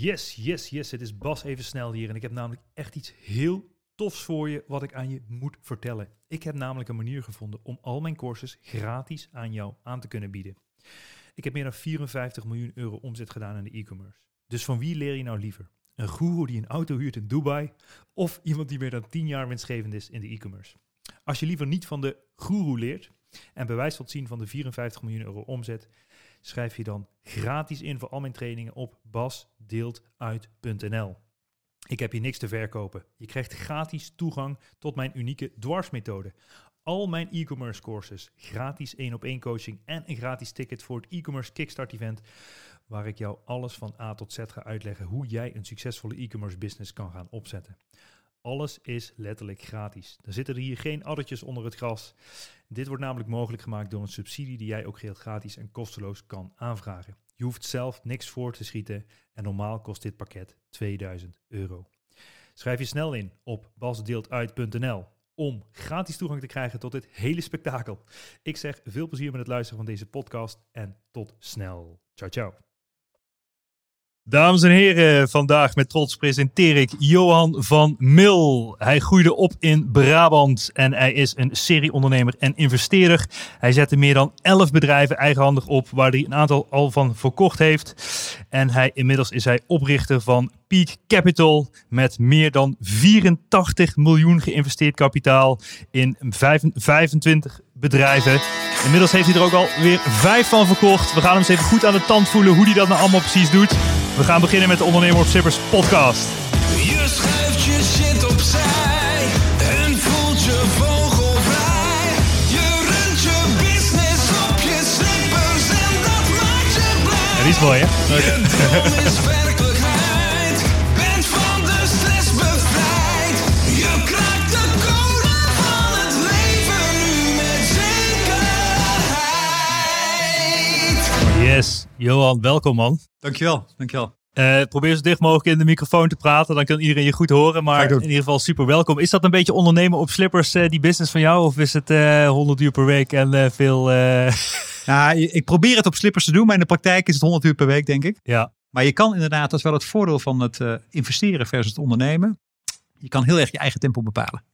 Yes, yes, yes. Het is Bas even snel hier en ik heb namelijk echt iets heel tofs voor je wat ik aan je moet vertellen. Ik heb namelijk een manier gevonden om al mijn courses gratis aan jou aan te kunnen bieden. Ik heb meer dan 54 miljoen euro omzet gedaan in de e-commerce. Dus van wie leer je nou liever? Een guru die een auto huurt in Dubai of iemand die meer dan 10 jaar winstgevend is in de e-commerce? Als je liever niet van de guru leert en bewijs wilt zien van de 54 miljoen euro omzet, schrijf je dan gratis in voor al mijn trainingen op basdeeltuit.nl. Ik heb hier niks te verkopen. Je krijgt gratis toegang tot mijn unieke dwarsmethode. Al mijn e-commerce courses, gratis 1 op 1 coaching en een gratis ticket voor het e-commerce kickstart event waar ik jou alles van A tot Z ga uitleggen hoe jij een succesvolle e-commerce business kan gaan opzetten. Alles is letterlijk gratis. Er zitten er hier geen addertjes onder het gras. Dit wordt namelijk mogelijk gemaakt door een subsidie die jij ook geheel gratis en kosteloos kan aanvragen. Je hoeft zelf niks voor te schieten en normaal kost dit pakket 2000 euro. Schrijf je snel in op basdeeltuit.nl om gratis toegang te krijgen tot dit hele spektakel. Ik zeg veel plezier met het luisteren van deze podcast en tot snel. Ciao, ciao. Dames en heren, vandaag met trots presenteer ik Johan van Mil. Hij groeide op in Brabant en hij is een serieondernemer en investeerder. Hij zette meer dan 11 bedrijven eigenhandig op, waar hij een aantal al van verkocht heeft. En hij, inmiddels is hij oprichter van Peak Capital met meer dan 84 miljoen geïnvesteerd kapitaal in 25 bedrijven. Inmiddels heeft hij er ook al weer vijf van verkocht. We gaan hem eens even goed aan de tand voelen hoe hij dat nou allemaal precies doet. We gaan beginnen met de Ondernemer op Zippers podcast. Je schuift je shit opzij en voelt je vogelvrij. Je runt je business op je slippers en dat maakt je blij. Ja, die is mooi, hè? Droom Johan, welkom man. Dankjewel, dankjewel. Eh, probeer zo dicht mogelijk in de microfoon te praten, dan kan iedereen je goed horen. Maar in ieder geval super welkom. Is dat een beetje ondernemen op slippers, eh, die business van jou? Of is het eh 100 uur per week en veel... Ja, ik probeer het op slippers te doen, maar in de praktijk is het 100 uur per week, denk ik. ja, Maar je kan inderdaad, dat is wel het voordeel van het investeren versus het ondernemen. Je kan heel erg je eigen tempo bepalen.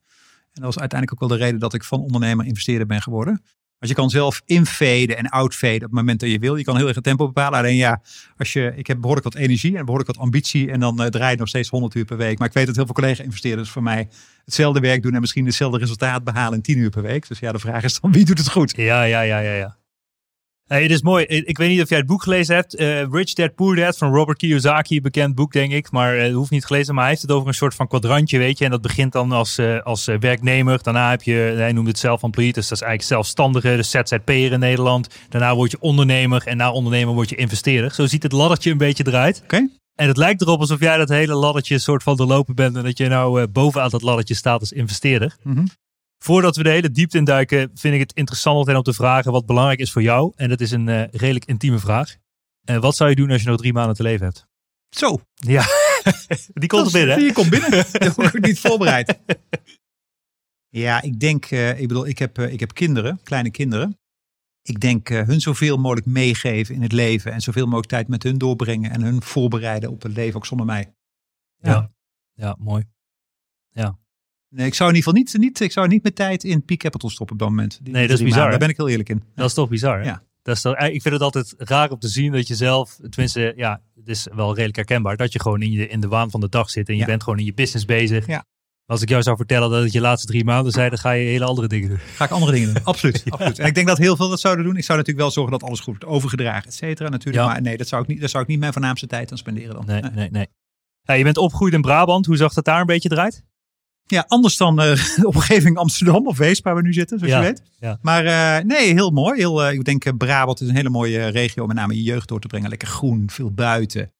En dat was uiteindelijk ook wel de reden dat ik van ondernemer investeerder ben geworden. Want je kan zelf infaden en outfaden op het moment dat je wil. Je kan heel erg het tempo bepalen. Alleen ja, als je, ik heb behoorlijk wat energie en behoorlijk wat ambitie. En dan eh, draai je nog steeds 100 uur per week. Maar ik weet dat heel veel collega-investeerders voor mij hetzelfde werk doen. En misschien hetzelfde resultaat behalen in 10 uur per week. Dus ja, de vraag is dan wie doet het goed? ja, ja, ja, ja. ja. Hey, het is mooi. Ik weet niet of jij het boek gelezen hebt. eh, Rich Dad Poor Dad van Robert Kiyosaki. Bekend boek, denk ik. Maar het hoeft niet gelezen. Maar hij heeft het over een soort van kwadrantje, weet je. En dat begint dan als, eh, als werknemer. Daarna heb je, hij noemt het self-employed. Dus dat is eigenlijk zelfstandige, de ZZP'er in Nederland. Daarna word je ondernemer. En na ondernemer word je investeerder. Zo ziet het laddertje een beetje eruit. Oké? En het lijkt erop alsof jij dat hele laddertje soort van doorlopen bent. En dat je nou bovenaan dat laddertje staat als investeerder. Mhm. Voordat we de hele diepte induiken, vind ik het interessant altijd om te vragen wat belangrijk is voor jou. En dat is een eh, redelijk intieme vraag. En wat zou je doen als je nog drie maanden te leven hebt? Zo, Ja, die komt er binnen. Die komt binnen. Ik niet voorbereid. Ja, ik denk, eh, ik bedoel, ik heb, ik heb kinderen, kleine kinderen. Ik denk hun zoveel mogelijk meegeven in het leven en zoveel mogelijk tijd met hun doorbrengen en hun voorbereiden op het leven ook zonder mij. Ja. Ja, mooi. Nee, ik zou in ieder geval niet, niet, ik zou niet mijn tijd in Peak Capital stoppen op dat moment. Die Nee, dat is bizar, maanden? Daar ben ik heel eerlijk in. Dat is toch bizar, hè? Ja. Dat is toch, eh, ik vind het altijd raar om te zien dat je zelf, tenminste, ja, het is wel redelijk herkenbaar, dat je gewoon in, je, in de waan van de dag zit en je Ja. bent gewoon in je business bezig. Ja. Als ik jou zou vertellen dat het je laatste drie maanden zijn, dan ga je hele andere dingen doen. Ga ik andere dingen doen. Absoluut. absoluut. En ik denk dat heel veel dat zouden doen. Ik zou natuurlijk wel zorgen dat alles goed wordt overgedragen, et cetera. Natuurlijk. Ja. Maar nee, dat zou, ik niet, dat zou ik niet mijn voornaamste tijd aan spenderen dan. Nee, Nee. nee, nee. Ja, je bent opgegroeid in Brabant. Hoe zag dat daar een beetje eruit? Ja, anders dan eh, de omgeving Amsterdam of Wees, waar we nu zitten, zoals Ja, je weet. ja. Maar eh, nee, heel mooi. Heel, eh, ik denk Brabant is een hele mooie regio, om met name je jeugd door te brengen. Lekker groen, veel buiten.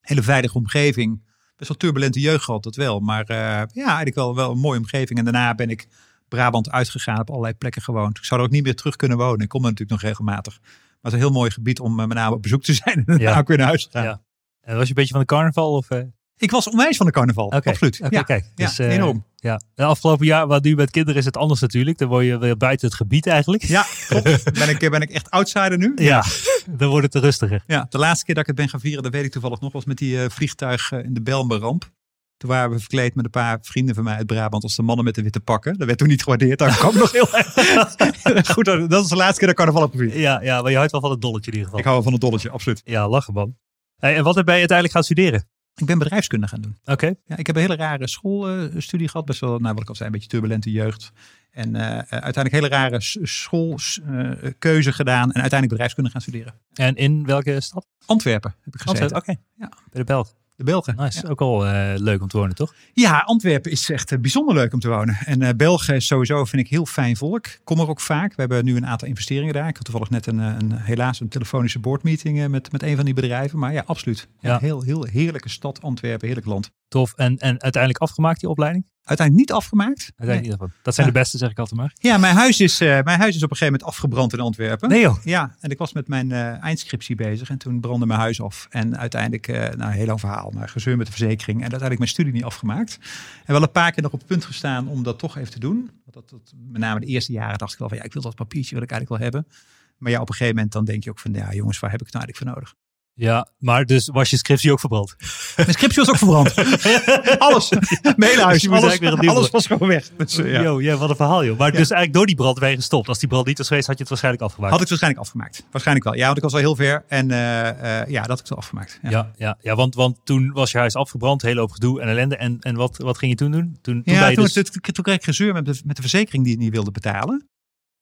Hele veilige omgeving. Best wel turbulente jeugd gehad, dat wel. Maar ja, eigenlijk wel, wel een mooie omgeving. En daarna ben ik Brabant uitgegaan, op allerlei plekken gewoond. Ik zou er ook niet meer terug kunnen wonen. Ik kom er natuurlijk nog regelmatig. Maar het is een heel mooi gebied om met name op bezoek te zijn. En daarna Ja. ook weer naar huis te gaan. Ja. En was je een beetje van de carnaval? Of? Ik was onwijs van de carnaval, absoluut. Oké, ja. kijk. Ja, Dus, eh, enorm. Ja. De afgelopen jaar, wat nu met kinderen is het anders natuurlijk. Dan word je weer buiten het gebied eigenlijk. Ja, klopt. Ben ik, ben ik echt outsider nu? Ja, dan wordt het te rustiger. Ja, de laatste keer dat ik het ben gaan vieren, dat weet ik toevallig nog, was met die eh, vliegtuig eh, in de Belmenramp. Toen waren we verkleed met een paar vrienden van mij uit Brabant als de mannen met de witte pakken. Dat werd toen niet gewaardeerd. Daar kwam nog heel erg. Goed, dat is de laatste keer dat ik carnaval heb gevierd. Ja, ja, maar je houdt wel van het dolletje in ieder geval. Ik hou wel van het dolletje, absoluut. Ja, lachen man. Hey, en wat ben je uiteindelijk gaan studeren? Ik ben bedrijfskunde gaan doen. Oké. Ja, ik heb een hele rare schoolstudie gehad. Best wel, nou, wat ik al zei, een beetje turbulente jeugd. En eh, eh, uiteindelijk hele rare schoolkeuze gedaan. En uiteindelijk bedrijfskunde gaan studeren. En in welke stad? Antwerpen heb ik gezeten. Oké. Ja. Bij de Belg. De Belgen. Nice. Ja. Ook al eh, leuk om te wonen, toch? Ja, Antwerpen is echt eh, bijzonder leuk om te wonen. En eh België is sowieso vind ik heel fijn volk. Kom er ook vaak. We hebben nu een aantal investeringen daar. Ik had toevallig net een, een helaas een telefonische boardmeeting met, met een van die bedrijven. Maar ja, absoluut. Ja, Ja. Heel, heel heerlijke stad Antwerpen, heerlijk land. Tof. En, en uiteindelijk afgemaakt, die opleiding? Uiteindelijk niet afgemaakt. Uiteindelijk niet. Dat zijn Ja. de beste, zeg ik altijd maar. Ja, mijn huis, is, eh, mijn huis is op een gegeven moment afgebrand in Antwerpen. Nee joh. Ja, en ik was met mijn eh, eindscriptie bezig en toen brandde mijn huis af. En uiteindelijk, eh nou een heel lang verhaal, maar gezeur met de verzekering. En uiteindelijk mijn studie niet afgemaakt. En wel een paar keer nog op het punt gestaan om dat toch even te doen. Want dat, dat, met name de eerste jaren dacht ik wel van ja, ik wil dat papiertje wil ik eigenlijk wel hebben. Maar ja, op een gegeven moment dan denk je ook van ja jongens, waar heb ik het nou eigenlijk voor nodig? Ja, maar dus was je scriptie ook verbrand? Mijn scriptie was ook verbrand. alles. Mijn hele huis. Dus je alles, weer alles was gewoon weg. Dus, eh, ja. Yo, ja, wat een verhaal joh. Maar dus eigenlijk door die brand ben je gestopt. Als die brand niet was geweest, had je het waarschijnlijk afgemaakt. Had ik het waarschijnlijk afgemaakt. Waarschijnlijk wel. Ja, want ik was al heel ver. En eh, eh, ja, dat had ik wel afgemaakt. Ja. Ja, ja, ja want, want toen was je huis afgebrand, hele hoop gedoe en ellende. En, en wat, wat ging je toen doen? Toen, toen Ja, je toen, dus... toen, toen kreeg ik gezeur met de, met de verzekering die ik niet wilde betalen.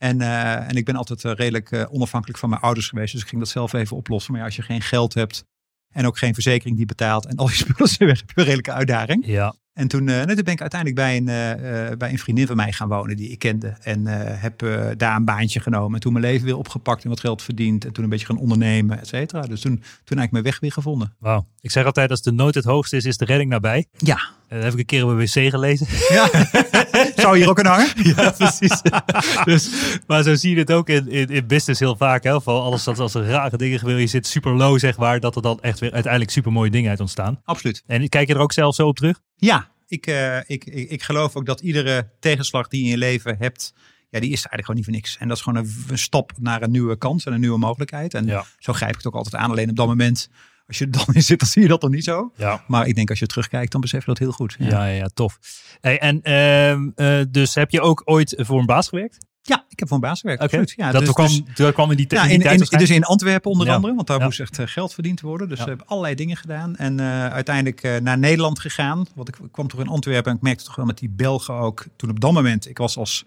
En, eh, en ik ben altijd eh, redelijk eh, onafhankelijk van mijn ouders geweest. Dus ik ging dat zelf even oplossen. Maar ja, als je geen geld hebt en ook geen verzekering die betaalt en al je spullen zijn weg, heb je een redelijke uitdaging. Ja, En toen, nee, toen ben ik uiteindelijk bij een, bij een vriendin van mij gaan wonen die ik kende. En heb daar een baantje genomen. En toen mijn leven weer opgepakt en wat geld verdiend. En toen een beetje gaan ondernemen, et cetera. Dus toen, toen eigenlijk mijn weg weer gevonden. wauw. Ik zeg altijd, als de nood het hoogste is, is de redding nabij. Ja. Eh, Dat heb ik een keer op een wc gelezen. ja. Zou hier ook een hangen? ja, precies. dus, maar zo zie je het ook in, in, in business heel vaak. Hè? Van alles dat als er rare dingen gebeuren, je zit super low, zeg maar. Dat er dan echt weer uiteindelijk super mooie dingen uit ontstaan. Absoluut. En kijk je er ook zelf zo op terug? Ja, ik, eh, ik, ik, ik geloof ook dat iedere tegenslag die je in je leven hebt, ja, die is eigenlijk gewoon niet voor niks. En dat is gewoon een, een stap naar een nieuwe kans en een nieuwe mogelijkheid. En Ja. zo grijp ik het ook altijd aan. Alleen op dat moment, als je er dan in zit, dan zie je dat nog niet zo. Ja. Maar ik denk als je terugkijkt, dan besef je dat heel goed. Ja, ja, ja tof. Hey, en ehm, eh, dus heb je ook ooit voor een baas gewerkt? Ja, ik heb voor een baas gewerkt. Oké. Absoluut. Ja, dat, dus- kwam, dus- dat kwam in die, Ja, in tijd in, dus in Antwerpen onder Ja. andere, want daar Ja. moest echt eh, geld verdiend worden. Dus we hebben allerlei dingen gedaan. En eh, uiteindelijk naar Nederland gegaan. Want ik, ik kwam toch in Antwerpen en ik merkte toch wel met die Belgen ook. Toen op dat moment, ik was als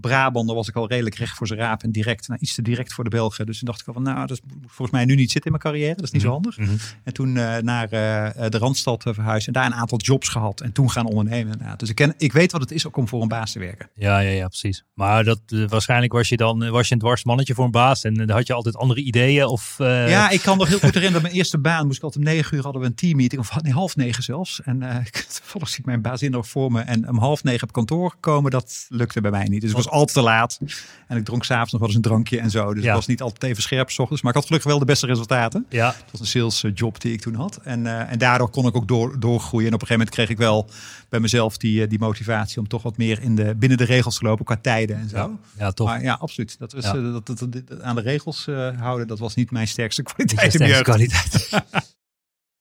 Brabander, was ik al redelijk recht voor zijn raap en direct, nou, iets te direct voor de Belgen. Dus toen dacht ik al van, nou, dat is volgens mij nu niet zitten in mijn carrière. Dat is niet zo handig. Mhm. En toen eh, naar eh, de Randstad eh, verhuisd en daar een aantal jobs gehad. En toen gaan ondernemen. inderdaad. Dus ik, ken, ik weet wat het is ook om voor een baas te werken. Ja, ja, ja, precies. Maar dat, eh, waarschijnlijk was je dan eh, was je een dwars mannetje voor een baas en eh, had je altijd andere ideeën of... eh, Ja, ik kan nog heel goed herinneren dat mijn eerste baan moest ik altijd om negen uur hadden we een teammeeting. Of nee, half negen zelfs. En eh zie ik mijn bazin nog voor me. En om half negen op kantoor komen, dat lukte bij mij niet. Dus ik was altijd te laat. En ik dronk s'avonds nog wel eens een drankje en zo. Dus Ja. ik was niet altijd even scherp s ochtends. Maar ik had gelukkig wel de beste resultaten. Ja, Het was een sales eh, job die ik toen had. En, eh, en daardoor kon ik ook door, doorgroeien. En op een gegeven moment kreeg ik wel bij mezelf die, eh, die motivatie om toch wat meer in de, binnen de regels te lopen qua tijden en zo. ja, ja tof. Maar ja, absoluut. Dat was, Ja. dat, dat, aan de regels houden, dat was niet mijn sterkste kwaliteit mijn sterkste kwaliteit.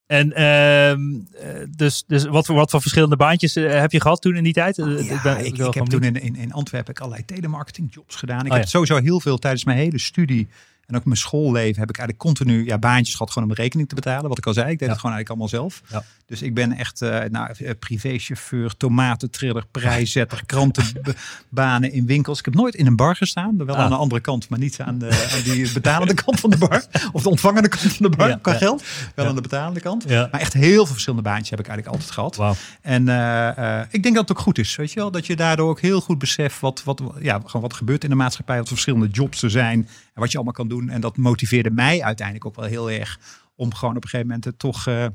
en ehm, eh, dus, dus wat, voor, wat voor verschillende baantjes eh, heb je gehad toen in die tijd? Eh, Ja, ben- ik, wil ik heb toen in, in, in Antwerpen allerlei telemarketing jobs gedaan. Ik Oh, heb sowieso heel veel tijdens mijn hele studie en ook mijn schoolleven heb ik eigenlijk continu ja, baantjes gehad gewoon om rekening te betalen. Wat ik al zei, ik deed Ja. het gewoon eigenlijk allemaal zelf. Ja. Dus ik ben echt eh nou, eh, privéchauffeur, tomatentriller, prijzetter, krantenbanen in winkels. Ik heb nooit in een bar gestaan, wel Ah. aan de andere kant, maar niet aan, de, aan die betalende kant van de bar. Of de ontvangende kant van de bar Ja, qua geld. Wel aan de betalende kant. Maar echt heel veel verschillende baantjes heb ik eigenlijk altijd gehad. En eh, ik denk dat het ook goed is, weet je wel. Dat je daardoor ook heel goed beseft wat, wat, ja, gewoon wat er gebeurt in de maatschappij. Wat verschillende jobs er zijn. En wat je allemaal kan doen. En dat motiveerde mij uiteindelijk ook wel heel erg. Om gewoon op een gegeven moment het toch... eh,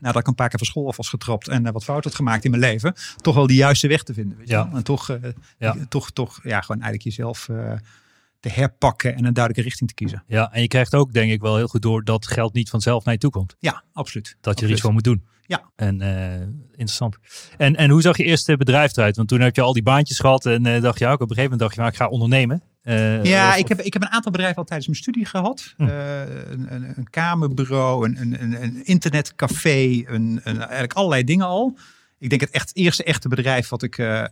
nadat ik een paar keer van school af was getrapt en eh, wat fout had gemaakt in mijn leven, toch wel die juiste weg te vinden. Weet Ja. En toch, eh, Ja. toch, toch, ja, gewoon eigenlijk jezelf eh, te herpakken en een duidelijke richting te kiezen. Ja, en je krijgt ook denk ik wel heel goed door dat geld niet vanzelf naar je toe komt. Ja, absoluut. Dat je er iets voor moet doen. Ja. En eh, interessant. En, en hoe zag je eerste bedrijf eruit? Want toen heb je al die baantjes gehad en eh, dacht je ook op een gegeven moment dacht je, nou, ik ga ondernemen. Eh, Ja, ik heb, ik heb een aantal bedrijven al tijdens mijn studie gehad. Hm. Eh, een, een, een kamerbureau, een, een, een, internetcafé, een, een, eigenlijk allerlei dingen al. Ik denk het echt eerste echte bedrijf wat ik, eh,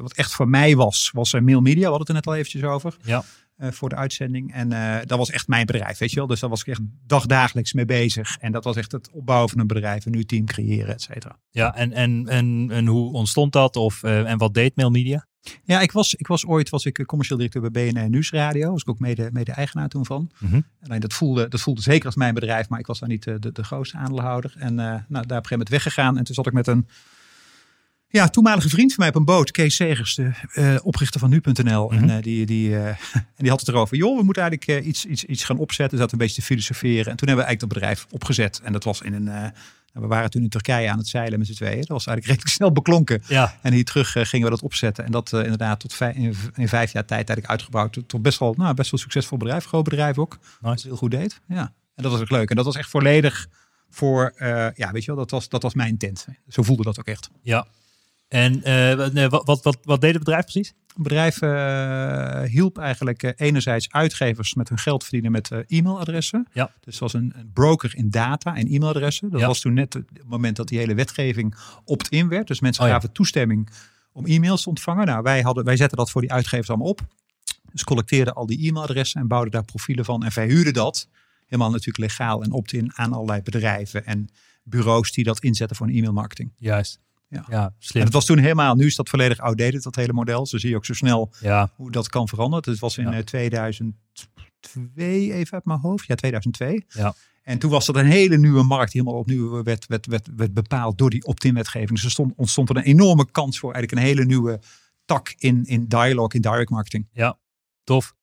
wat echt voor mij was, was Mail Media. We hadden het er net al eventjes over. Ja. voor de uitzending. En dat was echt mijn bedrijf, weet je wel. Dus daar was ik echt dagdagelijks mee bezig. En dat was echt het opbouwen van een bedrijf, een nieuw team creëren, et cetera. Ja, en, en, en, en hoe ontstond dat? Of, en wat deed Mail Media? Ja, ik was, ik was ooit was ik commercieel directeur bij BNR Nieuwsradio. Was ik ook mede, mede eigenaar toen van. Mhm. Alleen dat voelde, dat voelde zeker als mijn bedrijf, maar ik was daar niet de, de, de grootste aandeelhouder. En eh, nou, daar op een gegeven moment weggegaan. En toen zat ik met een ja, toenmalige vriend van mij op een boot, Kees Segers, de eh, oprichter van nu.nl. Mhm. En, eh, die, die, eh, en die had het erover, joh, we moeten eigenlijk eh, iets, iets, iets gaan opzetten. Zaten een beetje te filosoferen. En toen hebben we eigenlijk dat bedrijf opgezet. En dat was in een, eh, we waren toen in Turkije aan het zeilen met z'n tweeën. Dat was eigenlijk redelijk snel beklonken. Ja, En hier terug eh, gingen we dat opzetten. En dat eh, inderdaad tot vijf, in, in vijf jaar tijd eigenlijk uitgebouwd. Tot, tot best wel, nou, best wel succesvol bedrijf. Groot bedrijf ook. Dat het heel goed deed. Ja. En dat was ook leuk. En dat was echt volledig voor, eh, ja, weet je wel, dat was, dat was mijn intent. Zo voelde dat ook echt. ja. En eh, wat- wat, wat, deed het bedrijf precies? Het bedrijf eh, hielp eigenlijk eh, enerzijds uitgevers met hun geld verdienen met e-mailadressen. Ja. Dus het was een, een broker in data en e-mailadressen. Dat Ja. was toen net het moment dat die hele wetgeving opt-in werd. Dus mensen Oh ja. gaven toestemming om e-mails te ontvangen. Nou, wij, hadden, wij zetten dat voor die uitgevers allemaal op. Dus collecteerden al die e-mailadressen en bouwden daar profielen van. En verhuurden dat, helemaal natuurlijk legaal en opt-in, aan allerlei bedrijven en bureaus die dat inzetten voor een e-mailmarketing. Juist. Ja. ja slim. En het was toen helemaal, nu is dat volledig outdated, dat hele model. Zo zie je ook zo snel Ja, hoe dat kan veranderen. Het was in Ja. eh, 2002, even uit mijn hoofd. Ja, 2002. Ja. En toen was dat een hele nieuwe markt, die helemaal opnieuw werd, werd, werd, werd bepaald door die opt-in wetgeving. Dus er stond, ontstond er een enorme kans voor eigenlijk een hele nieuwe tak in, in dialogue, in direct marketing. tof.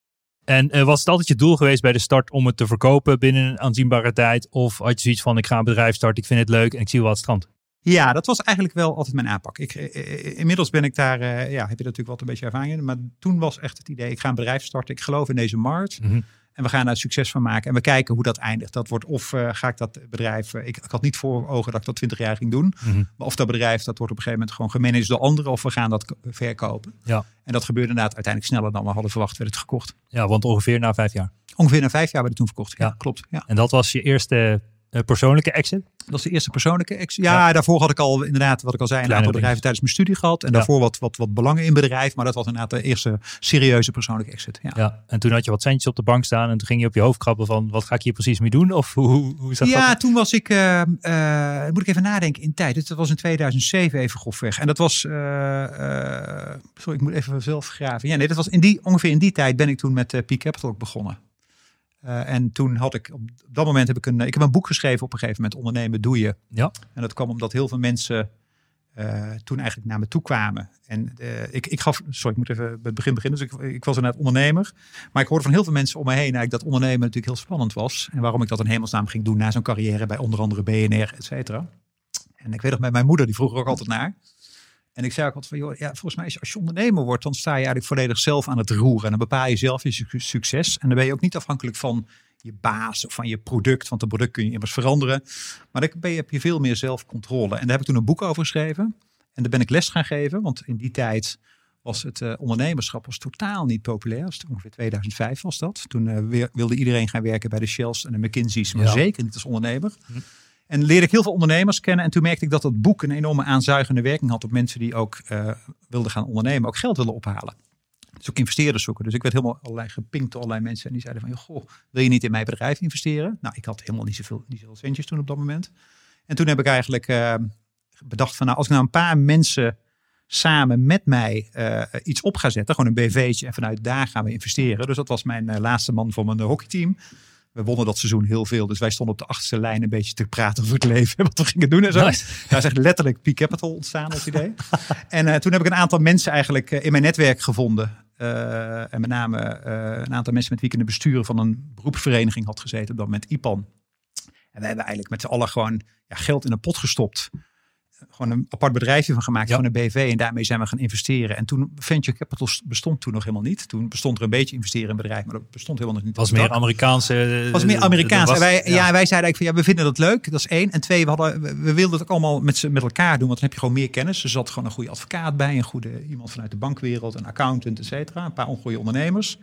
En eh, was het altijd je doel geweest bij de start om het te verkopen binnen een aanzienbare tijd? Of had je zoiets van, ik ga een bedrijf starten, ik vind het leuk en ik zie wel wat strand? Ja, dat was eigenlijk wel altijd mijn aanpak. Ik, eh, eh, inmiddels ben ik daar, eh, ja, heb je natuurlijk wat een beetje ervaring in. Maar toen was echt het idee, ik ga een bedrijf starten. Ik geloof in deze markt. Mhm. En we gaan daar succes van maken. En we kijken hoe dat eindigt. Dat wordt of eh, ga ik dat bedrijf. eh, ik, ik had niet voor ogen dat ik dat 20 jaar ging doen. Mhm. Maar of dat bedrijf, dat wordt op een gegeven moment gewoon gemanaged door anderen. Of we gaan dat verkopen. Ja. En dat gebeurde inderdaad uiteindelijk sneller dan we hadden verwacht. Werd het gekocht. Ja, want ongeveer na vijf jaar. Ongeveer na vijf jaar werd het toen verkocht. Ja, Ja. klopt. Ja. En dat was je eerste eh, persoonlijke exit? Dat was de eerste persoonlijke ex. Ja, daarvoor had ik al inderdaad, wat ik al zei, een aantal bedrijven tijdens mijn studie gehad. En Ja. daarvoor wat, wat, wat belangen in bedrijf. Maar dat was inderdaad de eerste serieuze persoonlijke exit. Ja. Ja. En toen had je wat centjes op de bank staan en toen ging je op je hoofd krabben van, wat ga ik hier precies mee doen? Of hoe, hoe, hoe Ja, dat? toen was ik, eh, eh, moet ik even nadenken in tijd. Dat was in 2007 even grofweg. En dat was, eh, eh, sorry, ik moet even zelf graven. Ja, nee, dat was in die, ongeveer in die tijd ben ik toen met eh Peak Capital ook begonnen. Eh, en toen had ik, op dat moment heb ik een, ik heb een boek geschreven op een gegeven moment, Ondernemen doe je. Ja. En dat kwam omdat heel veel mensen eh, toen eigenlijk naar me toe kwamen. En eh, ik, ik gaf, sorry, ik moet even bij het begin beginnen. Dus ik, ik was inderdaad ondernemer. Maar ik hoorde van heel veel mensen om me heen eigenlijk dat ondernemen natuurlijk heel spannend was. En waarom ik dat in hemelsnaam ging doen na zo'n carrière bij onder andere BNR, et cetera. En ik weet nog met mijn moeder, die vroeg er ook altijd naar. En ik zei ook altijd van, joh, ja, volgens mij is als je ondernemer wordt, dan sta je eigenlijk volledig zelf aan het roeren. En dan bepaal je zelf je su- succes. En dan ben je ook niet afhankelijk van je baas of van je product, want een product kun je immers veranderen. Maar dan ben je, heb je veel meer zelfcontrole. En daar heb ik toen een boek over geschreven. En daar ben ik les gaan geven, want in die tijd was het eh, ondernemerschap was totaal niet populair. Was ongeveer 2005 was dat. Toen eh, weer, wilde iedereen gaan werken bij de Shells en de McKinsey's, maar Ja. zeker niet als ondernemer. Hm. En leerde ik heel veel ondernemers kennen. En toen merkte ik dat dat boek een enorme aanzuigende werking had op mensen die ook eh, wilden gaan ondernemen, ook geld willen ophalen. Dus ook investeerders zoeken. Dus ik werd helemaal allerlei gepinkt door allerlei mensen. En die zeiden van, goh, wil je niet in mijn bedrijf investeren? Nou, ik had helemaal niet zoveel, niet zoveel centjes toen op dat moment. En toen heb ik eigenlijk eh, bedacht van, nou, als ik nou een paar mensen samen met mij eh, iets op ga zetten, gewoon een BV'tje, en vanuit daar gaan we investeren. Dus dat was mijn laatste man van mijn hockeyteam. We wonnen dat seizoen heel veel, dus wij stonden op de achterste lijn een beetje te praten over het leven, wat we gingen doen en zo. Nice. Daar is echt letterlijk Peak Capital ontstaan als idee. en eh, toen heb ik een aantal mensen eigenlijk eh, in mijn netwerk gevonden. Eh, en met name een aantal mensen met wie ik in het bestuur van een beroepsvereniging had gezeten. Op dat moment IPAN. En we hebben eigenlijk met z'n allen gewoon ja, geld in een pot gestopt. Gewoon een apart bedrijfje van gemaakt, Ja. van een BV. En daarmee zijn we gaan investeren. En toen, venture capital bestond toen nog helemaal niet. Toen bestond er een beetje investeren in bedrijf, maar dat bestond helemaal nog niet. Was meer Amerikaanse... Het was meer Amerikaans. was- en wij, ja. ja. wij zeiden eigenlijk van ja, we vinden dat leuk. Dat is één. En twee, we, hadden, we, wilden het ook allemaal met, met elkaar doen. Want dan heb je gewoon meer kennis. Er zat gewoon een goede advocaat bij. Een goede iemand vanuit de bankwereld. Een accountant, et cetera. Een paar ongoede ondernemers.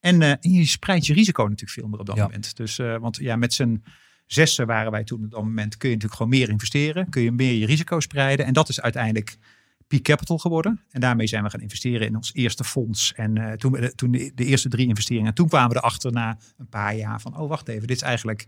En, eh, en je spreidt je risico natuurlijk veel meer op dat Ja. moment. Dus, eh, want ja, met z'n zessen waren wij toen op dat moment. Kun je natuurlijk gewoon meer investeren. Kun je meer je risico spreiden. En dat is uiteindelijk Peak Capital geworden. En daarmee zijn we gaan investeren in ons eerste fonds. En eh, toen, de, toen de, de eerste drie investeringen. En toen kwamen we erachter na een paar jaar van, oh wacht even, dit is eigenlijk,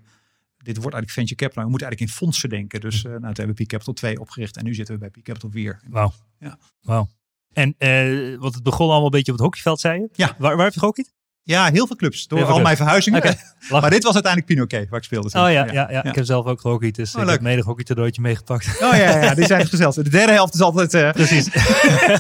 dit wordt eigenlijk venture capital. We moeten eigenlijk in fondsen denken. Dus eh nou, toen hebben we Peak Capital 2 opgericht. En nu zitten we bij Peak Capital 4. Wauw. Ja. Wauw. En eh, want het begon allemaal een beetje op het hockeyveld, zei je? Ja. Waar, waar heb je gehockeyd? Ja, heel veel clubs. Door veel al mijn verhuizingen. Maar dit was uiteindelijk Pinoquet waar ik speelde. Oh ja, ja, ja, ik heb zelf ook gehockeyd, dus Oh, ik heb mede een hockeytoernooitje meegepakt. Oh ja, ja, ja, die zijn gezellig. De derde helft is altijd, eh Precies.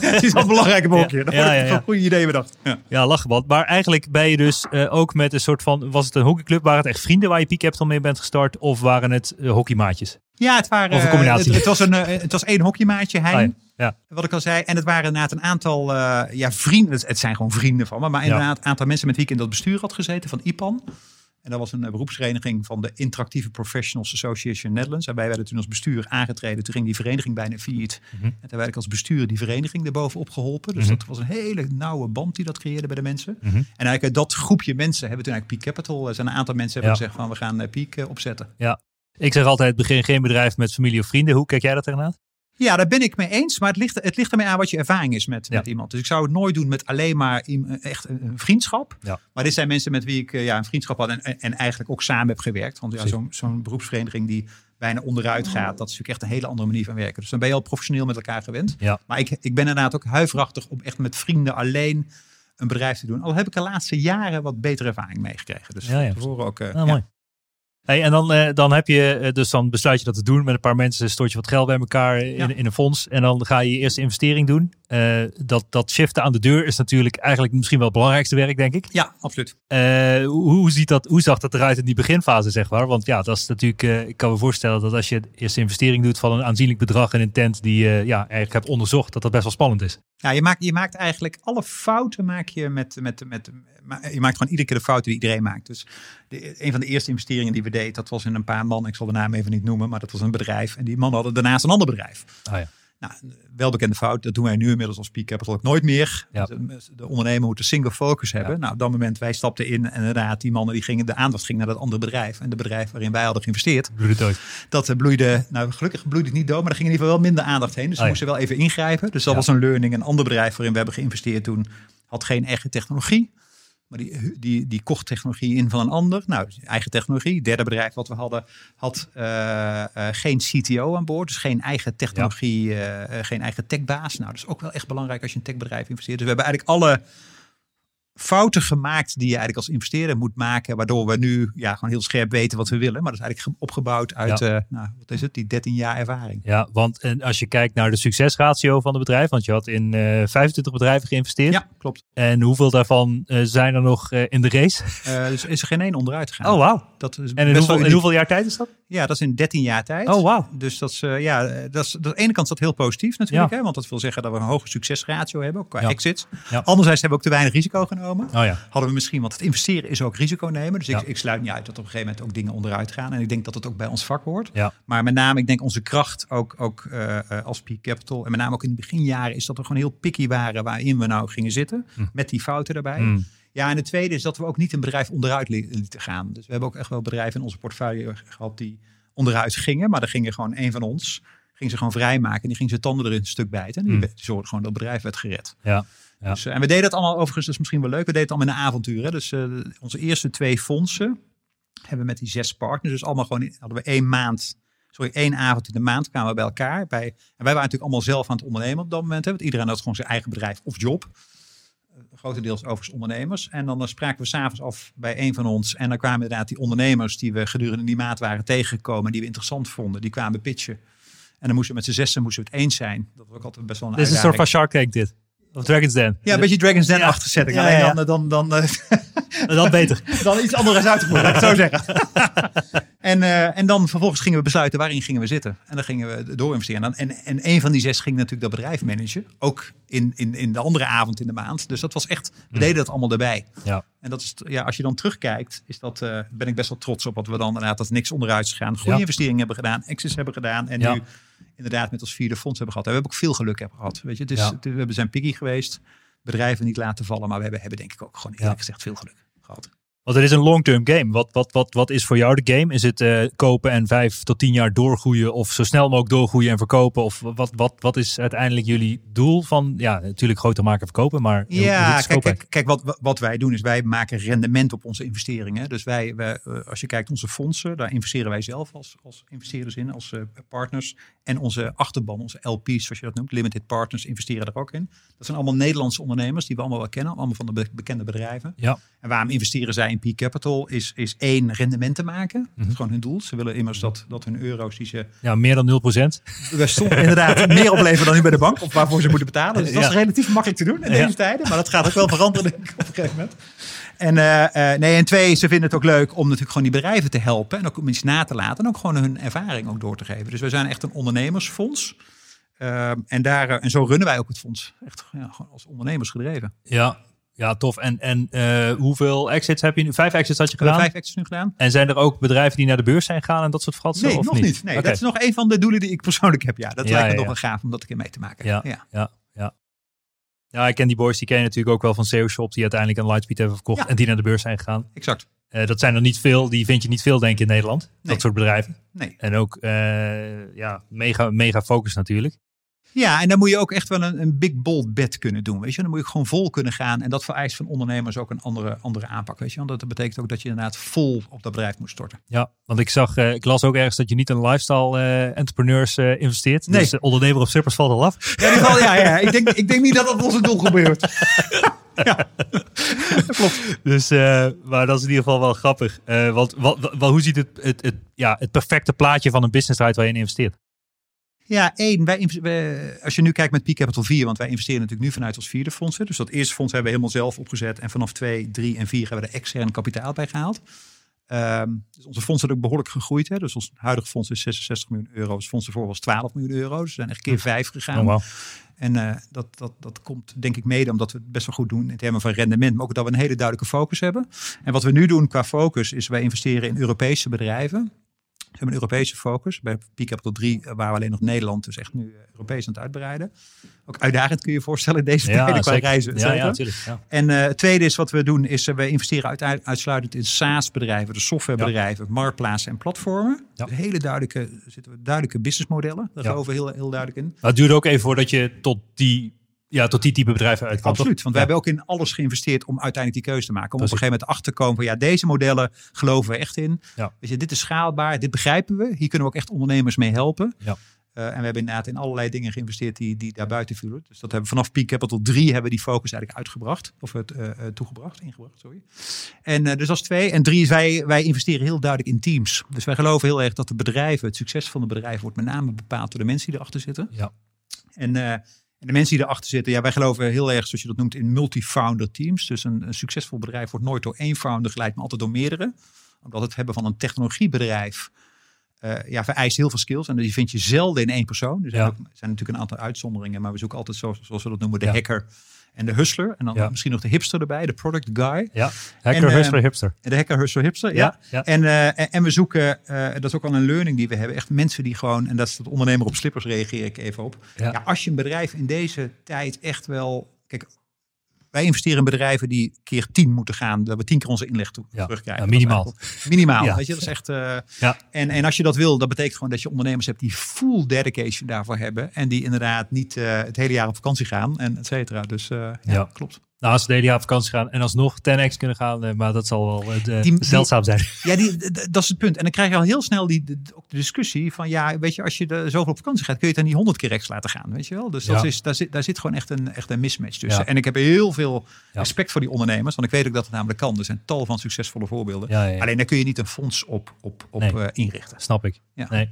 die is altijd belangrijk op hockey. Dat ja, ja, een goede idee bedacht. Ja. Ja. Maar eigenlijk ben je dus eh, ook met een soort van... Was het een hockeyclub? Waren het echt vrienden waar je Peak Capital mee bent gestart? Of waren het eh, hockeymaatjes? Ja, het waren. Of een eh, combinatie. Het, het was een, eh, het was één hockeymaatje, Hein. Oh ja. Ja. Wat ik al zei. En het waren inderdaad een aantal eh, ja, vrienden. Het, het zijn gewoon vrienden van me. Maar inderdaad een aantal mensen met wie ik in dat bestuur had gezeten van IPAN. En dat was een beroepsvereniging van de Interactieve Professionals Association Netherlands. En wij werden toen als bestuur aangetreden. Toen ging die vereniging bijna failliet. Mhm. En toen werd ik als bestuur die vereniging erbovenop geholpen. Dus Mhm. dat was een hele nauwe band die dat creëerde bij de mensen. Mhm. En eigenlijk dat groepje mensen hebben toen eigenlijk Peak Capital. Er zijn een aantal mensen hebben Ja. gezegd van we gaan Peak opzetten. Ik zeg altijd, begin geen bedrijf met familie of vrienden. Hoe kijk jij dat tegenaan? Ja, daar ben ik mee eens. Maar het ligt, het ligt ermee aan wat je ervaring is met, Ja. met iemand. Dus ik zou het nooit doen met alleen maar iem- echt een vriendschap. Ja. Maar dit zijn mensen met wie ik eh, ja, een vriendschap had en, en, en eigenlijk ook samen heb gewerkt. Want ja, zo'n zo'n beroepsvereniging die bijna onderuit gaat, dat is natuurlijk echt een hele andere manier van werken. Dus dan ben je al professioneel met elkaar gewend. Ja. Maar ik, ik ben inderdaad ook huiverachtig om echt met vrienden alleen een bedrijf te doen. Al heb ik de laatste jaren wat betere ervaring meegekregen. Dus Ja, ook. eh, Ah, ja. mooi. Hey, en dan, eh, dan heb je, eh, dus dan besluit je dat te doen met een paar mensen, stort je wat geld bij elkaar in, Ja. in een fonds en dan ga je je eerste investering doen. Eh, dat, dat shiften aan de deur is natuurlijk eigenlijk misschien wel het belangrijkste werk, denk ik. Ja, absoluut. Hoe, ziet dat, hoe zag dat eruit in die beginfase, zeg maar? Want ja, dat is natuurlijk, ik kan me voorstellen dat als je de eerste investering doet van een aanzienlijk bedrag in een tent die je ja, eigenlijk hebt onderzocht, dat dat best wel spannend is. Ja, je maakt, je maakt eigenlijk alle fouten maak je met, met, met, je maakt gewoon iedere keer de fouten die iedereen maakt. Dus de, een van de eerste investeringen die we deden, dat was in een paar man. Ik zal de naam even niet noemen, maar dat was een bedrijf. En die mannen hadden daarnaast een ander bedrijf. Ah, ja. Nou, welbekende fout, dat doen wij nu inmiddels als Peak Capital ook nooit meer. Ja. De, de ondernemer moet een single focus hebben. Ja. Nou, op dat moment, wij stapten in en inderdaad, die mannen die gingen, de aandacht ging naar dat andere bedrijf. En de bedrijf waarin wij hadden geïnvesteerd, Bloed het ooit. dat eh, bloeide, nou gelukkig bloeide het niet dood, maar er ging in ieder geval wel minder aandacht heen. Dus we Ah, ja. moesten wel even ingrijpen. Dus dat was een learning. Een ander bedrijf waarin we hebben geïnvesteerd toen had geen eigen technologie. Maar die, die, die kocht technologie in van een ander. Nou, eigen technologie. Het derde bedrijf wat we hadden had eh, eh, geen CTO aan boord. Dus geen eigen technologie, eh, geen eigen techbaas. Nou, dat is ook wel echt belangrijk als je een techbedrijf investeert. Dus we hebben eigenlijk alle fouten gemaakt die je eigenlijk als investeerder moet maken. Waardoor we nu ja, gewoon heel scherp weten wat we willen. Maar dat is eigenlijk ge- opgebouwd uit, eh, nou, wat is het, die 13 jaar ervaring. Ja, want en als je kijkt naar de succesratio van het bedrijf, want je had in eh 25 bedrijven geïnvesteerd. Ja, klopt. En hoeveel daarvan eh, zijn er nog eh, in de race? Eh, dus is er geen één onderuit gegaan. Oh, wauw. Dat is En in hoeveel, in hoeveel jaar tijd is dat? Ja, dat is in 13 jaar tijd. Oh, wauw. Dus dat is, eh, ja, eh, dat is, dat, aan de ene kant is dat heel positief natuurlijk. Hè, want dat wil zeggen dat we een hoge succesratio hebben, ook qua Ja. exits. Anderzijds hebben we ook te weinig risico genomen. Oh ja. Hadden we misschien, want het investeren is ook risico nemen. Dus Ja. ik, ik sluit niet uit dat op een gegeven moment ook dingen onderuit gaan. En ik denk dat het ook bij ons vak hoort. Ja. Maar met name, ik denk onze kracht ook, ook eh, eh, als Peak Capital. En met name ook in de beginjaren is dat we gewoon heel picky waren waarin we nou gingen zitten. Hm. Met die fouten erbij. Mm. Ja, en de tweede is dat we ook niet een bedrijf onderuit li- lieten gaan. Dus we hebben ook echt wel bedrijven in onze portfolio gehad die onderuit gingen. Maar dan ging er gewoon een van ons, ging ze gewoon vrijmaken. En die ging zijn tanden er een stuk bijten. En die, Mm. die zorgde gewoon dat het bedrijf werd gered. Ja. Ja. Dus, eh, en we deden het allemaal overigens, dat is misschien wel leuk. We deden het allemaal in een avontuur. Hè? Dus eh, onze eerste twee fondsen hebben we met die zes partners. Dus allemaal gewoon, hadden we één maand, sorry, één avond in de maand kwamen we bij elkaar. Bij, en wij waren natuurlijk allemaal zelf aan het ondernemen op dat moment. Hè? Want iedereen had gewoon zijn eigen bedrijf of job. Eh, grotendeels overigens ondernemers. En dan spraken we s'avonds af bij een van ons. En dan kwamen inderdaad die ondernemers die we gedurende die maand waren tegengekomen. Die we interessant vonden. Die kwamen pitchen. En dan moesten we met z'n zessen moesten we het eens zijn. Dat was ook altijd best wel een Dit is een soort van Shark Tank dit. Of Dragon's Den. Ja, een beetje Dragon's Den-achtige Ja. setting. Ja, Alleen ja, ja. dan, dan, dan, eh, Dat beter. dan iets anders uitgevoerd, laat ik zo zeggen. en, eh, en dan vervolgens gingen we besluiten waarin gingen we zitten. En dan gingen we door investeren. En, dan- en, en een van die zes ging natuurlijk dat bedrijf managen. Ook in, in, in de andere avond in de maand. Dus dat was echt, we deden dat allemaal erbij. Ja. En dat is, ja, als je dan terugkijkt, is dat, eh, ben ik best wel trots op wat we dan inderdaad, dat niks onderuit is gegaan. Goede investeringen hebben gedaan, exits hebben gedaan. En nu inderdaad met ons vierde fonds hebben gehad. En we hebben ook veel geluk hebben gehad. Weet je, is, Ja. we hebben zijn piggy geweest, bedrijven niet laten vallen. Maar we hebben, hebben denk ik ook gewoon eerlijk Ja. gezegd veel geluk gehad. Want het is een long-term game. Wat, wat, wat, wat is voor jou de game? Is het eh, kopen en vijf tot tien jaar doorgroeien? Of zo snel mogelijk doorgroeien en verkopen? Of wat, wat, wat is uiteindelijk jullie doel van, ja, natuurlijk groter maken en verkopen, maar Ja, kijk, kijk, kijk wat, wat wij doen is wij maken rendement op onze investeringen. Dus wij, wij eh, als je kijkt onze fondsen, daar investeren wij zelf als, als investeerders in, als eh, partners. En onze achterban, onze LP's, zoals je dat noemt, limited partners, investeren er ook in. Dat zijn allemaal Nederlandse ondernemers die we allemaal wel kennen, allemaal van de be- bekende bedrijven. Ja. En waarom investeren zij Peak Capital is, is één, rendement te maken. Dat Mhm. is gewoon hun doel. Ze willen immers dat, dat hun euro's die ze Ja, meer dan 0%. we stonden inderdaad meer opleveren dan nu bij de bank. Of waarvoor ze moeten betalen. Dus dat is relatief makkelijk te doen in Ja. deze tijden. Maar dat gaat ook wel veranderen denk ik, op een gegeven moment. En, eh, eh, nee, en twee, ze vinden het ook leuk om natuurlijk gewoon die bedrijven te helpen. En ook om iets na te laten. En ook gewoon hun ervaring ook door te geven. Dus we zijn echt een ondernemersfonds. Ehm, en, daar, eh, en zo runnen wij ook het fonds. Echt ja, gewoon als ondernemers gedreven. Ja, ja tof. En, en eh, hoeveel exits heb je nu? Vijf exits had je gedaan? vijf exits nu gedaan. En zijn er ook bedrijven die naar de beurs zijn gegaan en dat soort fratsen? Nee, of nog niet. Nee. Dat is nog een van de doelen die ik persoonlijk heb. Ja, dat Ja, lijkt me ja, nog ja. wel gaaf om dat een keer mee te maken. Ja, ja. ja, ja. Ik ken die boys, die ken je natuurlijk ook wel van SEO Shop, die uiteindelijk een Lightspeed hebben verkocht en die naar de beurs zijn gegaan. exact. Eh, dat zijn er niet veel, die vind je niet veel denk ik in Nederland, Nee. dat soort bedrijven. Nee. En ook, eh, ja, mega, mega focus natuurlijk. Ja, en dan moet je ook echt wel een, een big bold bet kunnen doen. Weet je, dan moet je gewoon vol kunnen gaan. En dat vereist van ondernemers ook een andere, andere aanpak. Weet je, want dat betekent ook dat je inderdaad vol op dat bedrijf moet storten. Ja, want ik zag, eh, ik las ook ergens dat je niet in lifestyle eh, entrepreneurs eh, investeert. Nee. Dus ondernemer op strippers valt al af. Ja, in ieder geval, ja, ja. Ik, denk, ik denk niet dat dat onze doel gebeurt. Dus, eh, maar dat is in ieder geval wel grappig. Want wat, wat, hoe ziet het, het, het, ja, het perfecte plaatje van een business eruit waar je in investeert? Ja, één. Wij, we- als je nu kijkt met Peak Capital 4, want wij investeren natuurlijk nu vanuit ons vierde fonds. Dus dat eerste fonds hebben we helemaal zelf opgezet. En vanaf 2, 3 en 4 hebben we er extern kapitaal bij gehaald. Ehm, dus onze fonds zijn ook behoorlijk gegroeid. Hè. Dus ons huidige fonds is 66 miljoen euro. Het fonds ervoor was 12 miljoen euro. Dus we zijn echt keer vijf gegaan. Oh. En eh, dat, dat, dat komt denk ik mede omdat we het best wel goed doen in termen van rendement. Maar ook dat we een hele duidelijke focus hebben. En wat we nu doen qua focus is wij investeren in Europese bedrijven. We hebben een Europese focus. Bij Peak Capital 3 waren we alleen nog Nederland. Dus echt nu eh, Europees aan het uitbreiden. Ook uitdagend kun je je voorstellen in deze tijden qua reizen. Ja, ja, natuurlijk. Ja. En eh, het tweede is wat we doen, is uh, we investeren uitsluitend in SaaS-bedrijven, dus softwarebedrijven, marktplaatsen en platformen. Ja. Dus hele duidelijke, zitten we duidelijke businessmodellen. Daar Ja. geloven we heel, heel duidelijk in. Maar het duurt ook even voordat je tot die, ja, tot die type bedrijven uitkomt. toch? Absoluut, want we Ja. hebben ook in alles geïnvesteerd om uiteindelijk die keuze te maken. Om Precies. op een gegeven moment achter te komen van ja, deze modellen geloven we echt in. Ja. Weet je, dit is schaalbaar, dit begrijpen we. Hier kunnen we ook echt ondernemers mee helpen. Ja. Uh, en we hebben inderdaad in allerlei dingen geïnvesteerd die, die daar buiten vielen. Dus dat hebben we vanaf Peak Capital 3 hebben we die focus eigenlijk uitgebracht. Of het uh, uh, toegebracht, ingebracht, sorry. En uh, dus dat is twee. En drie is wij, wij investeren heel duidelijk in teams. Dus wij geloven heel erg dat de bedrijven, het succes van de bedrijven wordt met name bepaald door de mensen die erachter zitten. Ja. En, en de mensen die erachter zitten, ja, wij geloven heel erg, zoals je dat noemt, in multi-founder teams. Dus een, een, succesvol bedrijf wordt nooit door één founder geleid, maar altijd door meerdere. Omdat het hebben van een technologiebedrijf uh, ja, vereist heel veel skills. En die vind je zelden in één persoon. Er zijn, Ja. ook, zijn natuurlijk een aantal uitzonderingen, maar we zoeken altijd, zo, zoals we dat noemen, de Ja. hacker en de hustler. En dan Ja. misschien nog de hipster erbij, de product guy. Ja, hacker, En, eh, hustler, hipster. De hacker, hustler, hipster. Ja. Ja, ja. En, uh, en, en we zoeken, uh, dat is ook al een learning die we hebben, echt mensen die gewoon, en dat is dat ondernemer op slippers reageer ik even op. Ja. als je een bedrijf in deze tijd echt wel, kijk, wij investeren in bedrijven die keer tien moeten gaan, dat we tien keer onze inleg toe, Ja. terugkrijgen. Ja, minimaal. Minimaal, Ja. weet je, dat is echt. uh, Ja. en, en als je dat wil, dat betekent gewoon dat je ondernemers hebt die full dedication daarvoor hebben en die inderdaad niet uh, het hele jaar op vakantie gaan en et cetera. Dus ja, Ja. klopt. Als ze de hele jaar op vakantie gaan en alsnog 10x kunnen gaan, eh, maar dat zal wel eh, de- Die- zeldzaam zijn. Ja, die, dat is het punt. En dan krijg je al heel snel die, de, de discussie van, ja, weet je, als je er zoveel op vakantie gaat, kun je het dan niet honderd keer rechts laten gaan, weet je wel? Dus dat Ja. is, daar, zit, daar zit gewoon echt een, echt een mismatch tussen. Ja. En ik heb heel veel Ja. respect voor die ondernemers, want ik weet ook dat het namelijk kan. Er zijn tal van succesvolle voorbeelden. Alleen daar kun je niet een fonds op, op, op Nee. eh, inrichten. Snap ik. Ja. Nee.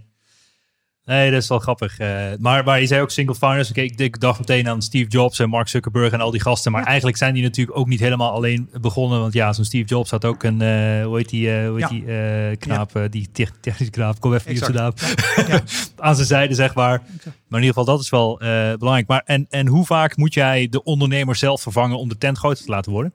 Nee, dat is wel grappig. Eh, maar, maar je zei ook single founders. Oké, ik, ik dacht meteen aan Steve Jobs en Mark Zuckerberg en al die gasten. Maar eigenlijk zijn die natuurlijk ook niet helemaal alleen begonnen. Want ja, zo'n Steve Jobs had ook een, eh, hoe heet die, eh, hoe heet Ja. die knaap, die te- technische knaap, kom even naam. Ja. aan zijn zijde, zeg maar. Maar in ieder geval, dat is wel belangrijk. Maar en, en hoe vaak moet jij de ondernemer zelf vervangen om de tent groter te laten worden?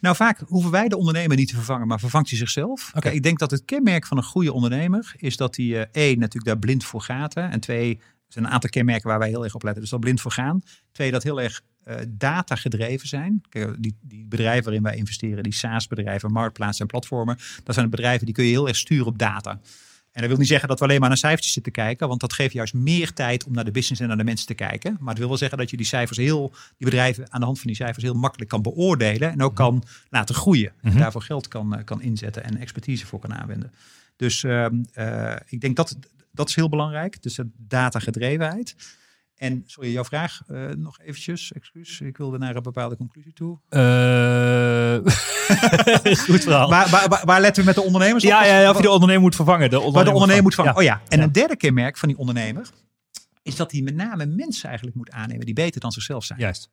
Nou, vaak hoeven wij de ondernemer niet te vervangen, maar vervangt hij zichzelf. Oké. Kijk, ik denk dat het kenmerk van een goede ondernemer is dat hij, eh één, natuurlijk daar blind voor gaat. Hè, en twee, er zijn een aantal kenmerken waar wij heel erg op letten. Dus dat blind voor gaan. Twee, dat heel erg eh data gedreven zijn. Kijk, die, die bedrijven waarin wij investeren, die SaaS-bedrijven, marktplaatsen en platformen, dat zijn bedrijven die kun je heel erg sturen op data. En dat wil niet zeggen dat we alleen maar naar cijfertjes zitten kijken, want dat geeft juist meer tijd om naar de business en naar de mensen te kijken. Maar het wil wel zeggen dat je die cijfers heel, die bedrijven aan de hand van die cijfers heel makkelijk kan beoordelen en ook kan laten groeien. Mhm. En daarvoor geld kan, eh, kan inzetten en expertise voor kan aanwenden. Dus ehm, eh, ik denk dat dat is heel belangrijk. Dus de datagedrevenheid. En sorry, jouw vraag eh, nog eventjes, excuus. Ik wilde naar een bepaalde conclusie toe. Eh, goed verhaal. Waar, waar, letten we met de ondernemers op? ja, ja, ja, of je de ondernemer moet vervangen. De Waar de ondernemer moet vangen. Ja. Oh ja, en een derde kenmerk van die ondernemer is dat hij met name mensen eigenlijk moet aannemen die beter dan zichzelf zijn. Juist.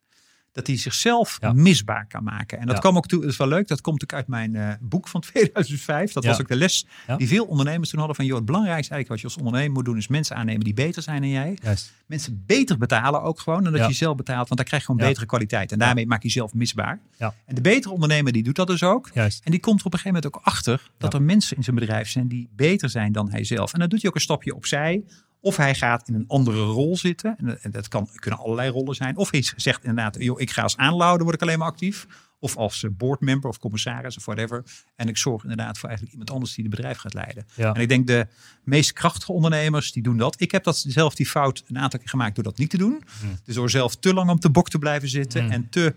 Dat hij zichzelf Ja. misbaar kan maken. En dat Ja. kwam ook toe, dat is wel leuk, dat komt ook uit mijn eh, boek van 2005. Dat Ja. was ook de les die veel ondernemers toen hadden van, joh, het belangrijkste eigenlijk wat je als ondernemer moet doen is mensen aannemen die beter zijn dan jij. Juist. Mensen beter betalen ook gewoon dan dat je zelf betaalt, want dan krijg je gewoon betere kwaliteit. En daarmee maak je jezelf misbaar. En de betere ondernemer die doet dat dus ook. Juist. En die komt er op een gegeven moment ook achter dat er mensen in zijn bedrijf zijn die beter zijn dan hij zelf. En dan doet hij ook een stapje opzij. Of hij gaat in een andere rol zitten. En dat- kan, kunnen allerlei rollen zijn. Of hij zegt inderdaad, joh, ik ga als aanlouder word ik alleen maar actief. Of als eh, boardmember of commissaris of whatever. En ik zorg inderdaad voor eigenlijk iemand anders die het bedrijf gaat leiden. Ja. En ik denk de meest krachtige ondernemers die doen dat. Ik heb dat zelf die fout een aantal keer gemaakt door dat niet te doen. Dus door zelf te lang op de bok te blijven zitten. Mm. En te